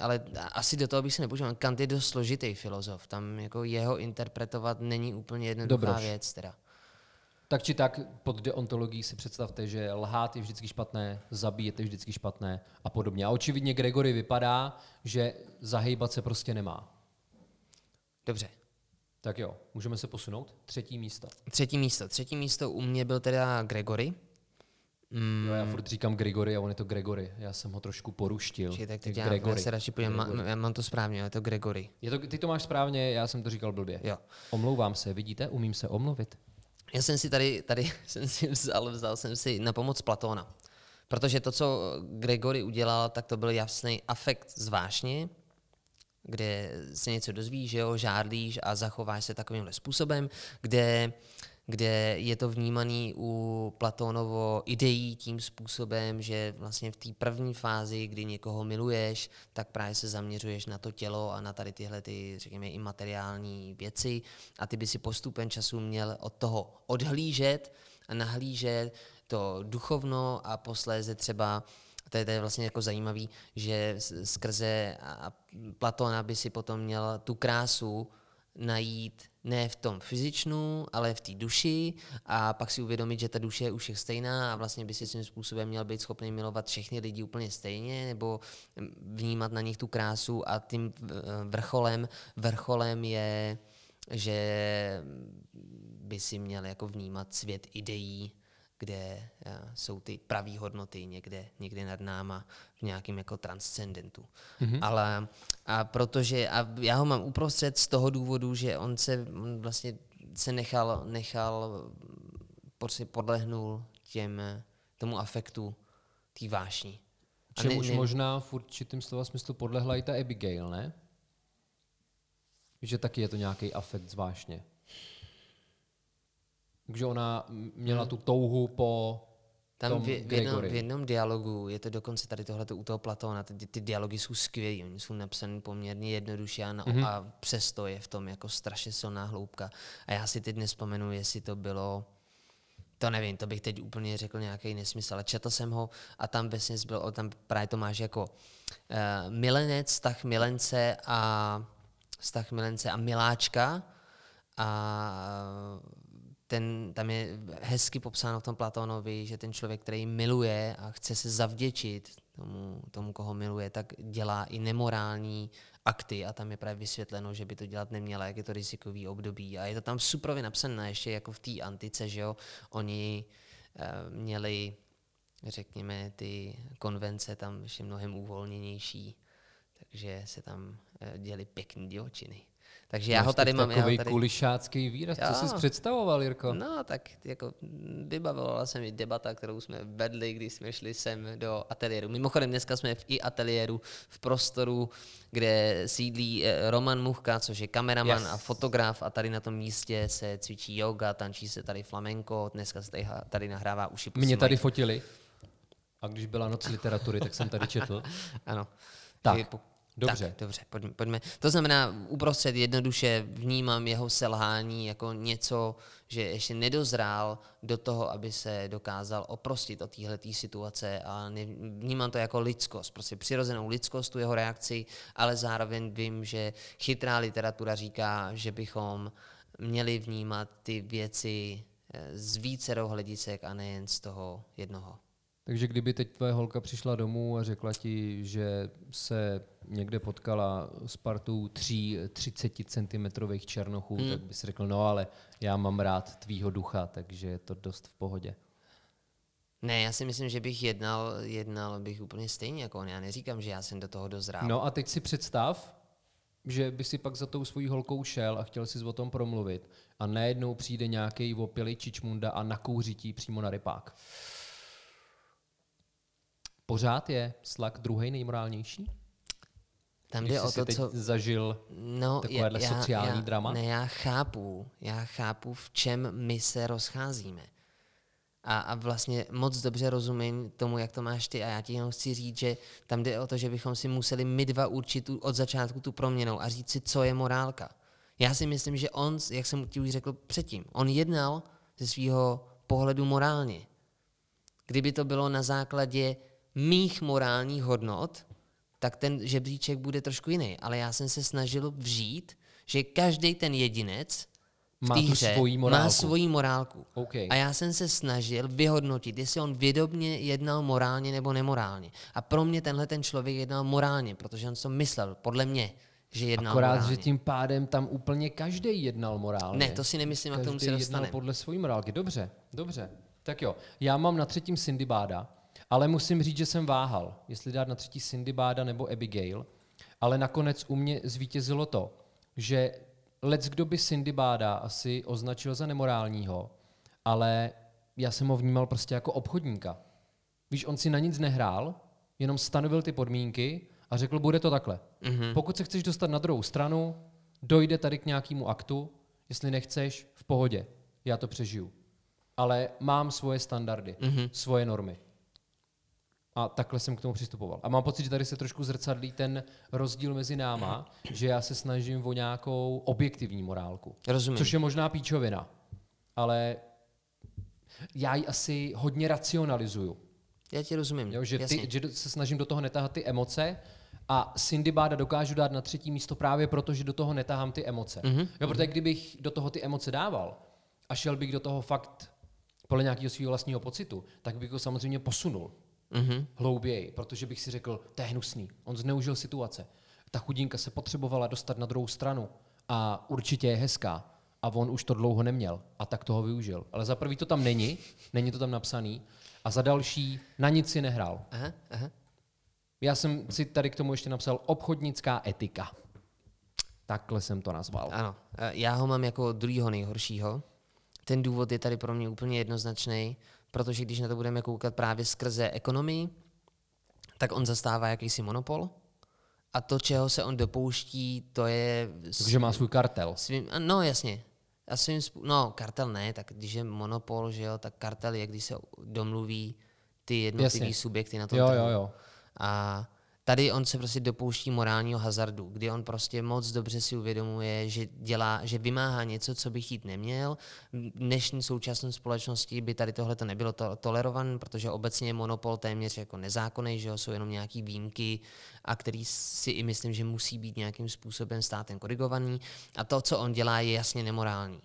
ale asi do toho bych se nepoužil. Kant je dost složitý filozof. Tam jako jeho interpretovat není úplně jednoduchá Dobroš. věc. Teda. Tak či tak pod deontologií si představte, že lhát je vždycky špatné, zabíjet je vždycky špatné a podobně. A očividně Gregory vypadá, že zahejbat se prostě nemá. Dobře. Tak jo, můžeme se posunout. Třetí místo. Třetí místo. Třetí místo u mě byl teda Gregory. Mm. Jo, já furt říkám Gregory a on je to Gregory. Já jsem ho trošku poruštil. Či, tak teď já, Gregory. já se radši podívám, má, já mám to správně, ale je to Gregory. Je to, ty to máš správně, já jsem to říkal blbě. Jo. Omlouvám se, vidíte, umím se omluvit. Já jsem si tady, tady jsem si vzal, vzal jsem si na pomoc Platóna. Protože to, co Gregory udělal, tak to byl jasný afekt zvášně, kde se něco dozvíš, že jo, žádlíš a zachováš se takovýmhle způsobem, kde kde je to vnímaný u Platónovo ideí tím způsobem, že vlastně v té první fázi, kdy někoho miluješ, tak právě se zaměřuješ na to tělo a na tady tyhle, ty, řekněme, i materiální věci. A ty by si postupem času měl od toho odhlížet a nahlížet to duchovno a posléze třeba to je, to je vlastně jako zajímavý, že skrze Platona by si potom měl tu krásu najít ne v tom fyzičnu, ale v té duši a pak si uvědomit, že ta duše je u všech stejná a vlastně by si svým způsobem měl být schopný milovat všechny lidi úplně stejně nebo vnímat na nich tu krásu a tím vrcholem, vrcholem je, že by si měl jako vnímat svět ideí, kde uh, jsou ty pravé hodnoty někde, někde nad náma v nějakém jako transcendentu. Mm-hmm. Ale a protože, a já ho mám uprostřed z toho důvodu, že on se on vlastně se nechal, nechal prostě podlehnul těm, tomu afektu, té vášní. Čemuž ne, ne, možná v určitým slova smyslu podlehla i ta Abigail, ne? Že taky je to nějaký afekt zvláštně. Takže ona měla hmm. tu touhu po tam tom v, v, jednom, v jednom dialogu, je to dokonce tady tohle u toho Platóna, ty, ty dialogy jsou skvělé, oni jsou napsané poměrně jednoduše a, na, mm-hmm. a přesto je v tom jako strašně silná hloubka. A já si teď nespomenu, jestli to bylo, to nevím, to bych teď úplně řekl nějaký nesmysl, ale četl jsem ho a tam vesně byl, tam právě to máš jako uh, milenec, vztah milence a vztah milence a miláčka a ten, tam je hezky popsáno v tom Platónovi, že ten člověk, který miluje a chce se zavděčit tomu, tomu, koho miluje, tak dělá i nemorální akty a tam je právě vysvětleno, že by to dělat neměla, jak je to rizikový období. A je to tam suprově napsané, ještě jako v té antice, že jo, oni uh, měli, řekněme, ty konvence tam ještě mnohem uvolněnější, takže se tam uh, děli pěkný divočiny. Takže já ho tady mám. Takový tady... kulišácký výraz. Jo. Co jsi představoval, Jirko? No, tak jako vybavila se mi debata, kterou jsme vedli, když jsme šli sem do ateliéru. Mimochodem, dneska jsme v i ateliéru v prostoru, kde sídlí eh, Roman Muchka, což je kameraman yes. a fotograf a tady na tom místě se cvičí yoga, tančí se tady flamenko, dneska se tady, tady nahrává uši. Mě tady fotili a když byla noc literatury, tak jsem tady četl. ano. Tak, Dobře. Tak, dobře, pojďme, pojďme. To znamená, uprostřed jednoduše vnímám jeho selhání jako něco, že ještě nedozrál do toho, aby se dokázal oprostit od téhle situace a vnímám to jako lidskost, prostě přirozenou lidskost, tu jeho reakci, ale zároveň vím, že chytrá literatura říká, že bychom měli vnímat ty věci eh, z více hledisek a nejen z toho jednoho. Takže kdyby teď tvoje holka přišla domů a řekla ti, že se někde potkala s partou tří 30 cm černochů, hmm. tak bys řekl, no ale já mám rád tvýho ducha, takže je to dost v pohodě. Ne, já si myslím, že bych jednal, jednal bych úplně stejně jako on. Já neříkám, že já jsem do toho dozrál. No a teď si představ, že by si pak za tou svojí holkou šel a chtěl si o tom promluvit a najednou přijde nějaký opilý čičmunda a nakouří ti přímo na rypák. Pořád je slak druhý nejmorálnější? Tam jde o to, co... zažil no, takovéhle já, sociální já, drama? Ne, já chápu. Já chápu, v čem my se rozcházíme. A, a vlastně moc dobře rozumím tomu, jak to máš ty. A já ti jenom chci říct, že tam jde o to, že bychom si museli my dva určit od začátku tu proměnou a říct si, co je morálka. Já si myslím, že on, jak jsem ti už řekl předtím, on jednal ze svého pohledu morálně. Kdyby to bylo na základě mých morálních hodnot, tak ten žebříček bude trošku jiný. Ale já jsem se snažil vžít, že každý ten jedinec v má, hře svoji má svoji morálku. Okay. A já jsem se snažil vyhodnotit, jestli on vědomně jednal morálně nebo nemorálně. A pro mě tenhle ten člověk jednal morálně, protože on to myslel, podle mě, že jednal Akorát, morálně. že tím pádem tam úplně každý jednal morálně. Ne, to si nemyslím, a k tomu se dostaneme. podle svojí morálky. Dobře, dobře. Tak jo, já mám na třetím Báda. Ale musím říct, že jsem váhal, jestli dát na třetí Cindy Báda nebo Abigail, ale nakonec u mě zvítězilo to, že lec kdo by Cindy Báda asi označil za nemorálního, ale já jsem ho vnímal prostě jako obchodníka. Víš, on si na nic nehrál, jenom stanovil ty podmínky a řekl, bude to takhle. Mm-hmm. Pokud se chceš dostat na druhou stranu, dojde tady k nějakému aktu, jestli nechceš, v pohodě, já to přežiju. Ale mám svoje standardy, mm-hmm. svoje normy. A takhle jsem k tomu přistupoval. A mám pocit, že tady se trošku zrcadlí ten rozdíl mezi náma, že já se snažím o nějakou objektivní morálku. Rozumím. Což je možná píčovina. Ale já ji asi hodně racionalizuju. Já ti rozumím. Jo, že, ty, že se snažím do toho netahat ty emoce a Cindy Báda dokážu dát na třetí místo právě proto, že do toho netahám ty emoce. Mm-hmm. Jo, protože kdybych do toho ty emoce dával a šel bych do toho fakt podle nějakého svého vlastního pocitu, tak bych ho samozřejmě posunul mm-hmm. hlouběji, protože bych si řekl, to je hnusný, on zneužil situace. Ta chudinka se potřebovala dostat na druhou stranu a určitě je hezká a on už to dlouho neměl a tak toho využil. Ale za prvý to tam není, není to tam napsaný a za další na nic si nehrál. Aha, aha. Já jsem si tady k tomu ještě napsal obchodnická etika. Takhle jsem to nazval. Ano, e, já ho mám jako druhýho nejhoršího. Ten důvod je tady pro mě úplně jednoznačný protože když na to budeme koukat právě skrze ekonomii, tak on zastává jakýsi monopol a to, čeho se on dopouští, to je... Takže má svůj kartel. Svým, no jasně. A svým, no kartel ne, tak když je monopol, že jo, tak kartel je, když se domluví ty jednotlivé subjekty na to. Jo, jo, jo. A Tady on se prostě dopouští morálního hazardu, kdy on prostě moc dobře si uvědomuje, že dělá, že vymáhá něco, co by chtít neměl. V dnešní současné společnosti by tady tohle to nebylo to, tolerované, protože obecně je monopol téměř jako nezákonný, že jo, jsou jenom nějaký výjimky, a který si i myslím, že musí být nějakým způsobem státem korigovaný. A to, co on dělá, je jasně nemorální.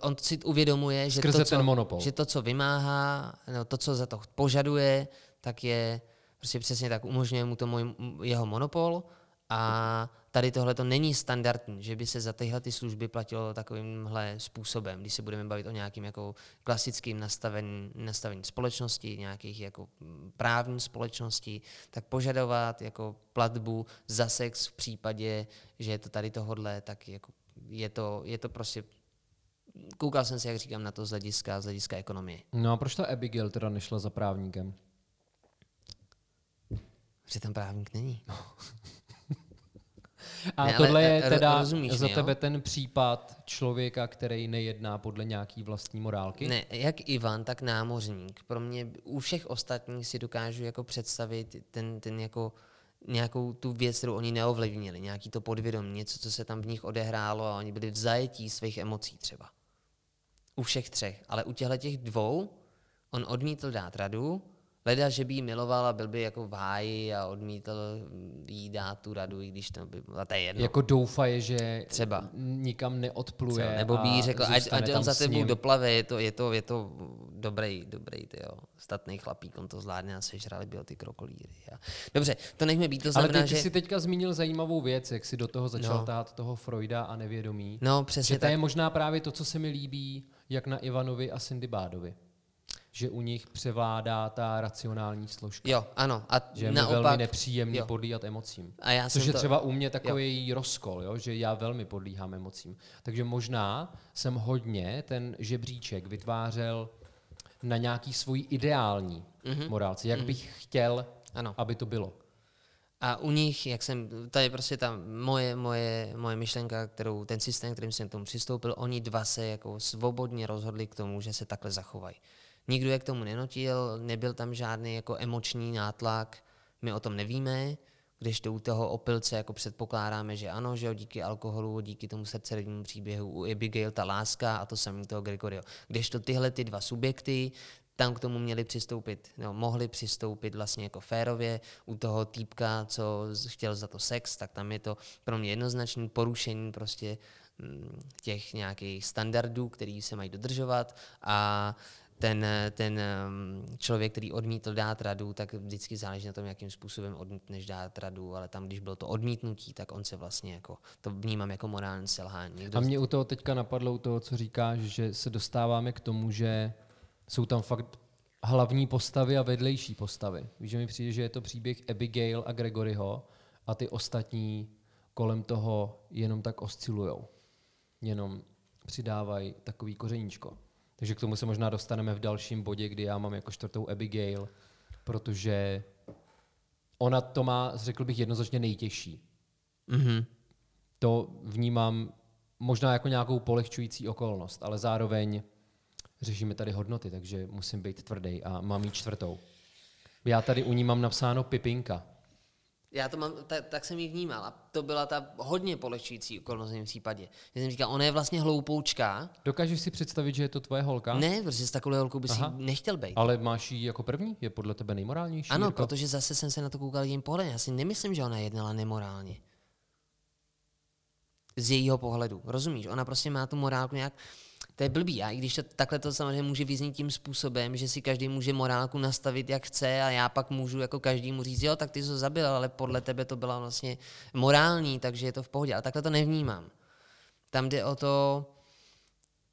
On si uvědomuje, že to, co, že to, co vymáhá, no, to, co za to požaduje, tak je Prostě přesně tak umožňuje mu to můj, jeho monopol a tady tohle to není standardní, že by se za tyhle ty služby platilo takovýmhle způsobem, když se budeme bavit o nějakým jako klasickým nastavení, nastavení společnosti, nějakých jako právní společnosti, tak požadovat jako platbu za sex v případě, že je to tady tohodle, tak jako je to, je to prostě koukal jsem si, jak říkám, na to z hlediska, z hlediska ekonomie. No a proč ta Abigail teda nešla za právníkem? Že tam právník není. A ne, tohle je teda za mi, tebe jo? ten případ člověka, který nejedná podle nějaký vlastní morálky? Ne, jak Ivan, tak námořník. Pro mě u všech ostatních si dokážu jako představit ten, ten jako nějakou tu věc, kterou oni neovlivnili, nějaký to podvědomí, něco, co se tam v nich odehrálo a oni byli v zajetí svých emocí třeba. U všech třech. Ale u těchto těch dvou on odmítl dát radu, Leda, že by jí miloval a byl by jako v háji a odmítl jí dát tu radu, i když to by bylo, to je jedno. Jako doufaje, že Třeba. nikam neodpluje. Třeba. Nebo by jí řekl, ať, ať on za tebou doplave, je to, je to, je to dobrý, dobrý, ty jo, statný chlapík, on to zvládne a sežrali by ho ty krokolíry. Ja. Dobře, to nechme být, to Ale znamená, ty, ty že... jsi teďka zmínil zajímavou věc, jak si do toho začal No. no. tahat toho Freuda a nevědomí. No, že přesně to tak. je možná právě to, co se mi líbí, jak na Ivanovi a Cindy Bádovi. Že u nich převládá ta racionální složka. Jo, ano. A Že je naopak, velmi nepříjemný jo. jo. podlíhat emocím. A já Což je to- třeba u mě takový rozkol, jo? že já velmi podlíhám emocím. Takže možná jsem hodně ten žebříček vytvářel na nějaký svůj ideální mm-hmm. morálce, jak bych chtěl. Ano. aby to bylo. A u nich, jak jsem, to je prostě ta moje, moje, moje myšlenka, kterou, ten systém, kterým jsem k tomu přistoupil, oni dva se jako svobodně rozhodli k tomu, že se takhle zachovají. Nikdo je k tomu nenutil, nebyl tam žádný jako emoční nátlak, my o tom nevíme, když to u toho opilce jako předpokládáme, že ano, že jo, díky alkoholu, díky tomu srdcerivnímu příběhu u Abigail ta láska a to samý toho Gregorio. Když to tyhle ty dva subjekty, tam k tomu měli přistoupit, no, mohli přistoupit vlastně jako férově. U toho týpka, co chtěl za to sex, tak tam je to pro mě jednoznačné porušení prostě mm, těch nějakých standardů, který se mají dodržovat a ten, ten člověk, který odmítl dát radu, tak vždycky záleží na tom, jakým způsobem odmítneš dát radu, ale tam, když bylo to odmítnutí, tak on se vlastně jako, to vnímám jako morální selhání. A mě u toho teďka napadlo u toho, co říkáš, že se dostáváme k tomu, že jsou tam fakt hlavní postavy a vedlejší postavy. Víš, že mi přijde, že je to příběh Abigail a Gregoryho a ty ostatní kolem toho jenom tak oscilujou. Jenom přidávají takový kořeníčko. Takže k tomu se možná dostaneme v dalším bodě, kdy já mám jako čtvrtou Abigail, protože ona to má, řekl bych, jednoznačně nejtěžší Mhm. to vnímám možná jako nějakou polehčující okolnost, ale zároveň řešíme tady hodnoty, takže musím být tvrdý a mám jí čtvrtou. Já tady u ní mám napsáno Pipinka. Já to mám, tak, tak jsem ji vnímal a to byla ta hodně polehčující okolnost v mém případě. Že jsem říkal, ona je vlastně hloupoučka. Dokážeš si představit, že je to tvoje holka? Ne, protože s takovou holkou by si Aha. nechtěl být. Ale máš ji jako první? Je podle tebe nejmorálnější? Ano, Jirko? protože zase jsem se na to koukal jejím pohledem. Já si nemyslím, že ona jednala nemorálně. Z jejího pohledu. Rozumíš? Ona prostě má tu morálku nějak... To je blbý. A i když to, takhle to samozřejmě může vyznít tím způsobem, že si každý může morálku nastavit, jak chce a já pak můžu jako každému říct, jo, tak ty jsi to zabil, ale podle tebe to byla vlastně morální, takže je to v pohodě. Ale takhle to nevnímám. Tam jde o to,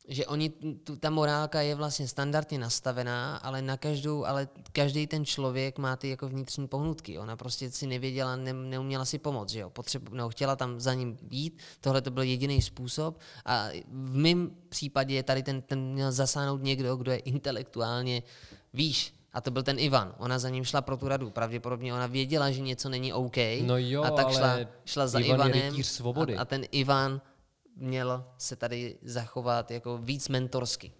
že oni, tu, ta morálka je vlastně standardně nastavená, ale na každou, ale každý ten člověk má ty jako vnitřní pohnutky. Ona prostě si nevěděla, ne, neuměla si pomoct, že jo. Potřebu, no, chtěla tam za ním jít, tohle to byl jediný způsob a v mém případě je tady ten, ten měl zasáhnout někdo, kdo je intelektuálně výš. A to byl ten Ivan. Ona za ním šla pro tu radu. Pravděpodobně ona věděla, že něco není OK. No jo, a tak šla, šla za Ivan je Ivanem. rytíř svobody. A, a ten Ivan měl se tady zachovat jako víc mentorsky.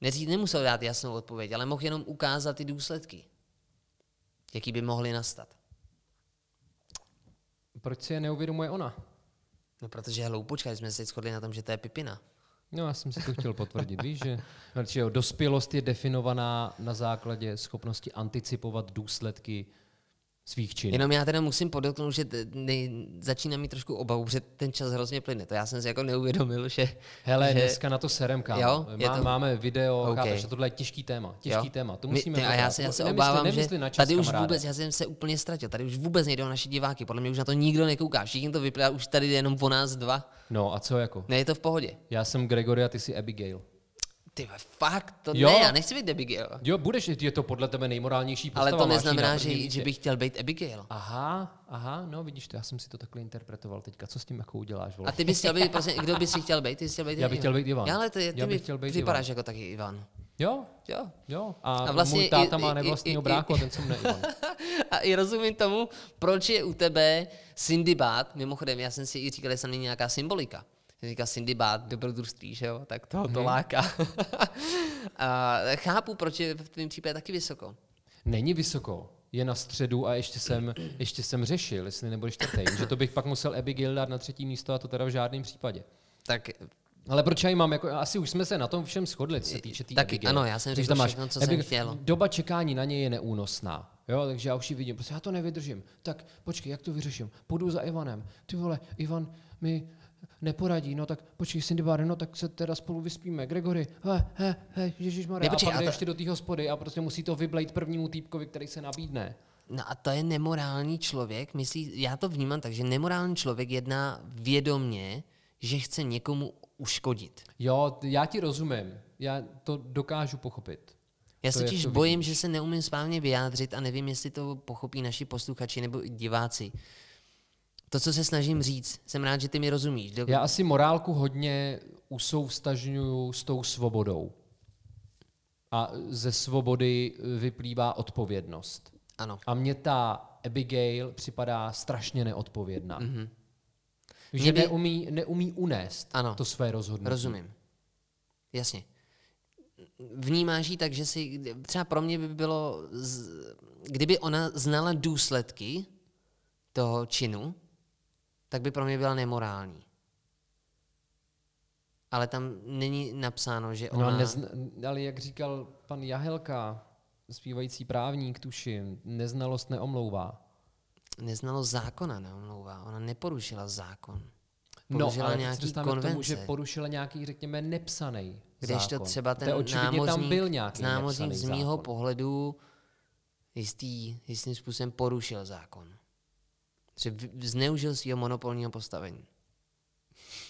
Neříct, nemusel dát jasnou odpověď, ale mohl jenom ukázat ty důsledky, jaký by mohly nastat. Proč si je neuvědomuje ona? No protože je hloupočka, jsme se shodli na tom, že to je pipina. No, já jsem si to chtěl potvrdit, víš, že že jo, dospělost je definovaná na základě schopnosti anticipovat důsledky svých činů. Jenom já teda musím podotknout, že nej, začíná mít trošku obavu, že ten čas hrozně plyne. To já jsem si jako neuvědomil, že... Hele, že... dneska na to serem, kámo. Jo, Má, to- Máme video, OK. okay. chápeš, že tohle je těžký téma. Těžký Jo. téma, to My- musíme ty, a já se, já se Nemysli- obávám, nemysli že na čas, tady už kamaráde. vůbec, já jsem se úplně ztratil, tady už vůbec nejde o naše diváky, podle mě už na to nikdo nekouká, všichni to vypadá, už tady jde jenom o nás dva. No a co jako? Ne, je to v pohodě. Já jsem Gregory a ty jsi Abigail. Ty fakt, to Jo. ne, já nechci být Abigail. Jo, budeš, je to podle tebe nejmorálnější postava. Ale to neznamená, na že, že bych chtěl být Abigail. Aha, aha, no vidíš to, já jsem si to takhle interpretoval teďka. Co s tím jako uděláš, vole? A ty bys chtěl být, prostě, kdo by si chtěl být? Ty bys chtěl být Já bych chtěl být Ivan. Já, ale ty, ty Já bych chtěl být vypadáš Ivan. jako taky Ivan. Jo, Jo. jo. A, A vlastně můj táta i- má nevlastního a ten se mne Ivan. A i rozumím tomu, proč je u tebe Cindy Bát, mimochodem, já jsem si i říkal, že tam není nějaká symbolika. Jsem říkal Cindy Bát, dobrodružství, že jo, tak toho Mhm. to láká. a chápu, proč je v tvém případě taky vysoko. Není vysoko. je na středu a ještě jsem, ještě jsem řešil, jestli nebude čtvrtý. že to bych pak musel Abigail dát na třetí místo a to teda v žádném případě. Tak Ale proč já ji mám? Jako, asi už jsme se na tom všem shodli, co se týče té Taky, Abigail. ano, já jsem řekl máš všechno, co jsem chtěl. Doba čekání na něj je neúnosná. Jo, takže já už ji vidím, prostě já to nevydržím. Tak počkej, jak to vyřeším? Půjdu za Ivanem. Ty vole, Ivan mi neporadí, no tak počkej, Cindy Bar, no tak se teda spolu vyspíme. Gregory, he, he, he, ježišmarja. A pak a jde to- ještě do té hospody a prostě musí to vyblejt prvnímu týpkovi, který se nabídne. No a to je nemorální člověk. Myslí, já to vnímám tak, že nemorální člověk jedná vědomně, že chce někomu uškodit. Jo, já ti rozumím. Já to dokážu pochopit. Já se totiž to bojím, že se neumím správně vyjádřit a nevím, jestli to pochopí naši posluchači nebo diváci. To, co se snažím říct, jsem rád, že ty mi rozumíš. Do... Já asi morálku hodně usouvstažňuju s tou svobodou. A ze svobody vyplývá odpovědnost. Ano. A mně ta Abigail připadá strašně neodpovědná. Mm-hmm. Že Mě by- neumí, neumí unést Ano. to své rozhodnutí. Rozumím. Jasně. Vnímáš ji tak, že si, třeba pro mě by bylo, z, kdyby ona znala důsledky toho činu, tak by pro mě byla nemorální. Ale tam není napsáno, že No, ona... a nezna, ale jak říkal pan Jahelka, zpívající právník, tuším, neznalost neomlouvá. Neznalost zákona neomlouvá. Ona neporušila zákon. No, Porušila ale teď se nějaký dostáváme k tomu, že konvence. porušila nějaký, řekněme, nepsaný Když zákon. to třeba To ten očividně námořník, tam byl nějaký námořník z mýho zákon. pohledu jistý, jistým způsobem porušil zákon. Že zneužil svého monopolního postavení.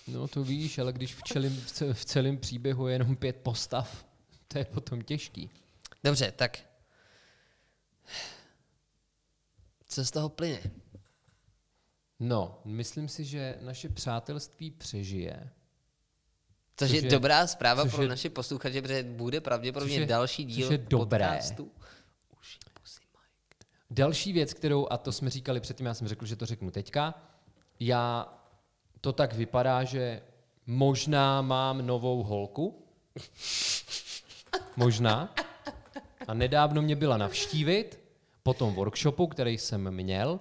No to víš, ale když v, čelým, v ce- v celém příběhu je jenom pět postav, to je potom těžký. Dobře, tak co z toho plyne? No, myslím si, že naše přátelství přežije. Což, Což je, je- dobrá zpráva což pro je- naše posluchače, protože bude pravděpodobně což je- další což díl je dobré. podcastu. Další věc, kterou, a to jsme říkali předtím, já jsem řekl, že to řeknu teďka, já, to tak vypadá, že možná mám novou holku, možná, a nedávno mě byla navštívit po tom workshopu, který jsem měl,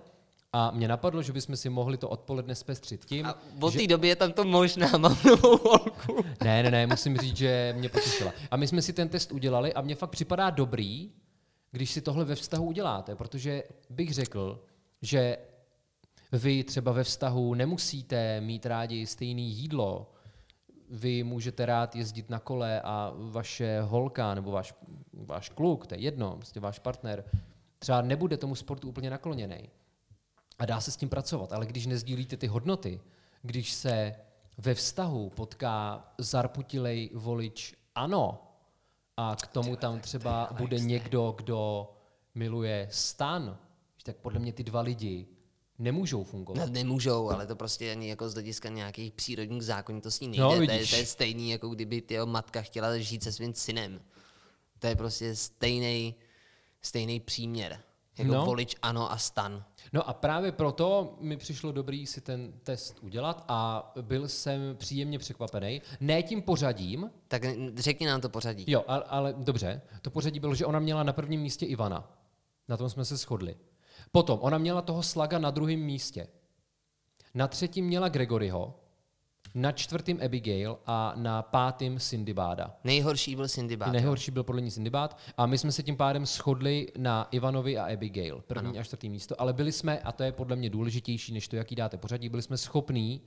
a mě napadlo, že bychom si mohli to odpoledne zpestřit tím, A od že... té doby je tam to možná, mám novou holku. Ne, ne, ne, musím říct, že mě potěšila. A my jsme si ten test udělali a mně fakt připadá dobrý, když si tohle ve vztahu uděláte, protože bych řekl, že vy třeba ve vztahu nemusíte mít rádi stejný jídlo, vy můžete rád jezdit na kole a vaše holka nebo váš, váš kluk, to je jedno, prostě váš partner, třeba nebude tomu sportu úplně nakloněný. A dá se s tím pracovat, ale když nezdílíte ty hodnoty, když se ve vztahu potká zarputilej volič ano a k tomu tam třeba bude někdo, kdo miluje stan, tak podle mě ty dva lidi nemůžou fungovat. No, nemůžou, ale to prostě ani jako z hlediska nějakých přírodních zákonitostí nejde. No, to, je, to je stejný, jako kdyby tyho matka chtěla žít se svým synem. To je prostě stejný, stejný příměr. Jako No. volič ano a stan. No a právě proto mi přišlo dobrý si ten test udělat a byl jsem příjemně překvapený. Ne tím pořadím, Tak řekni nám to pořadí. Jo, ale, ale dobře. To pořadí bylo, že ona měla na prvním místě Ivana. Na tom jsme se shodli. Potom ona měla toho Slaga na druhém místě. Na třetím měla Gregoryho, na čtvrtém Abigail a na pátém Sindibáda. Nejhorší byl Cindy Bát. Nejhorší byl podle ní Sindibád a my jsme se tím pádem shodli na Ivanovi a Abigail, první ano. a čtvrtý místo, ale byli jsme, a to je podle mě důležitější, než to, jaký dáte pořadí, byli jsme schopní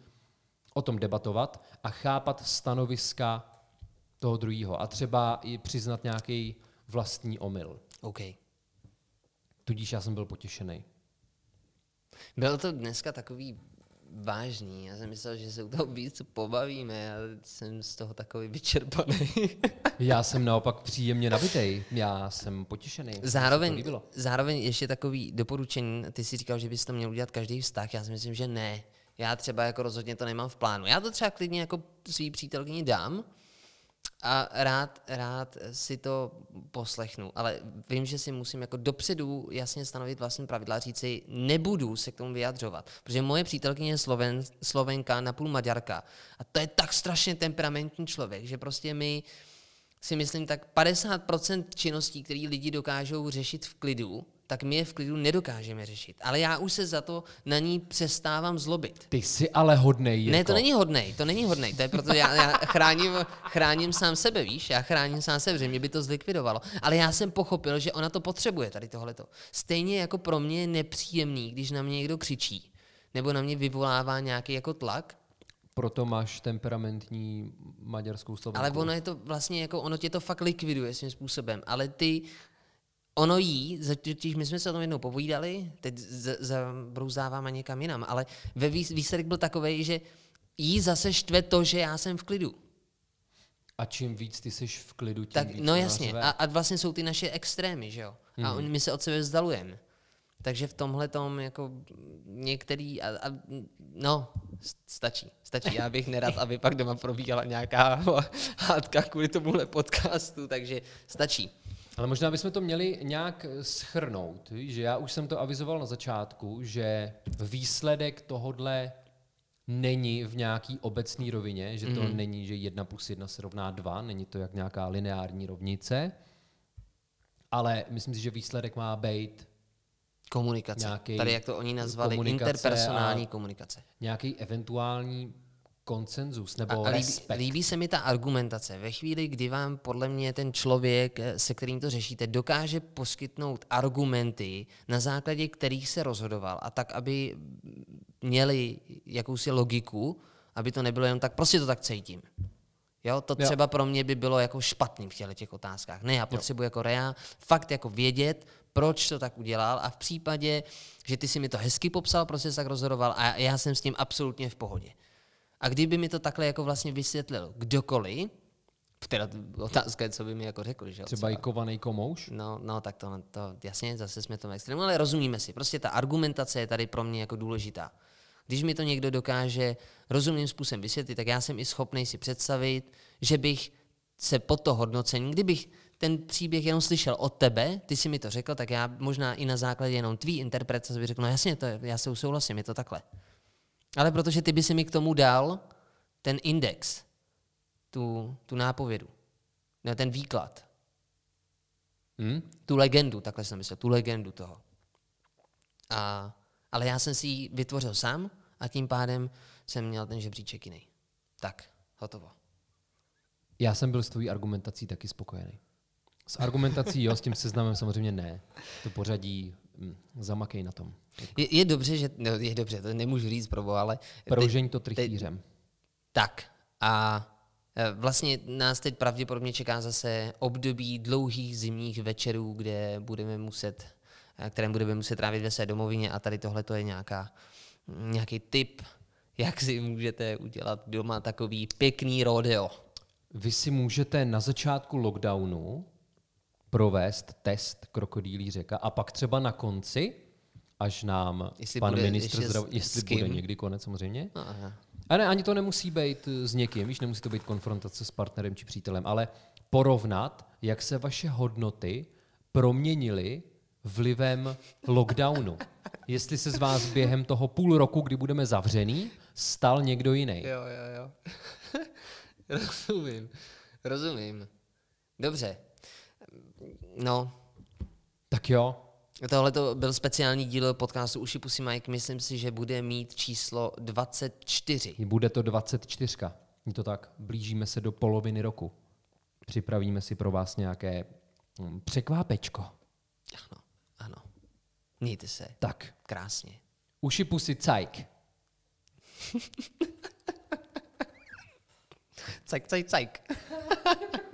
o tom debatovat a chápat stanoviska toho druhého a třeba i přiznat nějaký vlastní omyl. OK. Tudíž já jsem byl potěšený. Bylo to dneska takový vážný. Já jsem myslel, že se u toho víc pobavíme, ale jsem z toho takový vyčerpaný. Já jsem naopak příjemně nabitej. Já jsem potěšený. Zároveň, zároveň ještě takový doporučení, ty si říkal, že bys to měl udělat každý vztah, já si myslím, že ne. Já třeba jako rozhodně to nemám v plánu. Já to třeba klidně jako svý přítelkyni dám a rád, rád si to poslechnu, ale vím, že si musím jako dopředu jasně stanovit vlastní pravidla a říct si, nebudu se k tomu vyjadřovat, protože moje přítelkyně je Sloven, Slovenka, napůl Maďarka. A to je tak strašně temperamentní člověk, že prostě my si myslím, tak 50% činností, které lidi dokážou řešit v klidu, tak my je v klidu nedokážeme řešit. Ale já už se za to na ní přestávám zlobit. Ty jsi ale hodnej, Jirko. Ne, to není hodnej, to není hodnej, to je proto, já, já chráním, chráním sám sebe, víš, já chráním sám sebe, že mě by to zlikvidovalo. Ale já jsem pochopil, že ona to potřebuje, tady tohleto. Stejně jako pro mě je nepříjemný, když na mě někdo křičí, nebo na mě vyvolává nějaký jako tlak, Proto máš temperamentní maďarskou slovenku. ale ono je to vlastně jako, ono tě to fakt likviduje svým způsobem, ale ty, ono jí, totiž my jsme se o tom jednou povídali, teď z- zabrouzávám a někam jinam, ale ve výs- výsledek byl takový, že jí zase štve to, že já jsem v klidu. A čím víc ty jsi v klidu, tím Tak, víc no jasně, a, a vlastně jsou ty naše extrémy, že jo? A oni, my se od sebe vzdalujeme. Takže v tomhle tom jako některý, a, a, no, stačí, stačí. Já bych nerad, aby pak doma probíhala nějaká hádka kvůli tomuhle podcastu, takže stačí. Ale možná bychom to měli nějak schrnout, že já už jsem to avizoval na začátku, že výsledek tohodle není v nějaký obecný rovině, že to mm. není, že 1 plus 1 se rovná 2, není to jak nějaká lineární rovnice, ale myslím si, že výsledek má být Komunikace. Nějaký Tady, jak to oni nazvali, komunikace interpersonální komunikace. nějaký eventuální konsenzus nebo a líbí, respekt. líbí se mi ta argumentace. Ve chvíli, kdy vám podle mě ten člověk, eh, se kterým to řešíte, dokáže poskytnout argumenty, na základě kterých se rozhodoval a tak, aby měli jakousi logiku, aby to nebylo jenom tak, prostě to tak cítím. Jo, to Jo. třeba pro mě by bylo jako špatný v těchto těch otázkách. Ne, já potřebuji jako rea fakt jako vědět, proč to tak udělal a v případě, že ty si mi to hezky popsal, se tak rozhodoval a já jsem s tím absolutně v pohodě. A kdyby mi to takhle jako vlastně vysvětlil kdokoliv, teda otázka je, co by mi jako řekl, že? Třeba i kovaný komouš? No, no, tak to, to jasně, zase jsme to extrému, ale rozumíme si. Prostě ta argumentace je tady pro mě jako důležitá. Když mi to někdo dokáže rozumným způsobem vysvětlit, tak já jsem i schopný si představit, že bych se po to hodnocení, kdybych ten příběh jenom slyšel od tebe, ty si mi to řekl, tak já možná i na základě jenom tvý interpretace bych řekl, no jasně, to je, já se souhlasím, je to takhle. Ale protože ty by si mi k tomu dal ten index, tu, tu nápovědu, ne, ten výklad, Hm? tu legendu, takhle jsem myslel, tu legendu toho. A, ale já jsem si ji vytvořil sám a tím pádem jsem měl ten žebříček jiný. Tak, hotovo. Já jsem byl s tvojí argumentací taky spokojený. S argumentací jo, s tím seznamem samozřejmě ne. To pořadí, zamakej na tom. Je, je dobře, že, no, je dobře, to nemůžu říct probo, ale Proužeň to trichýřem. tak a e, vlastně nás teď pravděpodobně čeká zase období dlouhých zimních večerů, kde budeme muset, e, kterém budeme muset trávit ve své domovině a tady tohle to je nějaká, nějaký tip, jak si můžete udělat doma takový pěkný rodeo. Vy si můžete na začátku lockdownu provést test krokodýlí řeka a pak třeba na konci, až nám Jestli pan bude ministr zdravotnictví, jestli bude někdy konec samozřejmě. No, Aha. A ne, ani to nemusí být eh, s někým, víš, nemusí to být konfrontace s partnerem či přítelem, ale porovnat, jak se vaše hodnoty proměnily vlivem lockdownu. Jestli se z vás během toho půl roku, kdy budeme zavřený, stal někdo jiný. Jo, jo, jo. rozumím, rozumím. Dobře. No, Tak jo, Tohle to byl speciální díl podcastu Uši Pusy Mike. Myslím si, že bude mít číslo 24. bude to 24. Je to tak, blížíme se do poloviny roku. Připravíme si pro vás nějaké hm, překvápečko. Ano, ano. Mějte se. Tak, Krásně. uši pusy cajk. Cajk, cajk, cajk.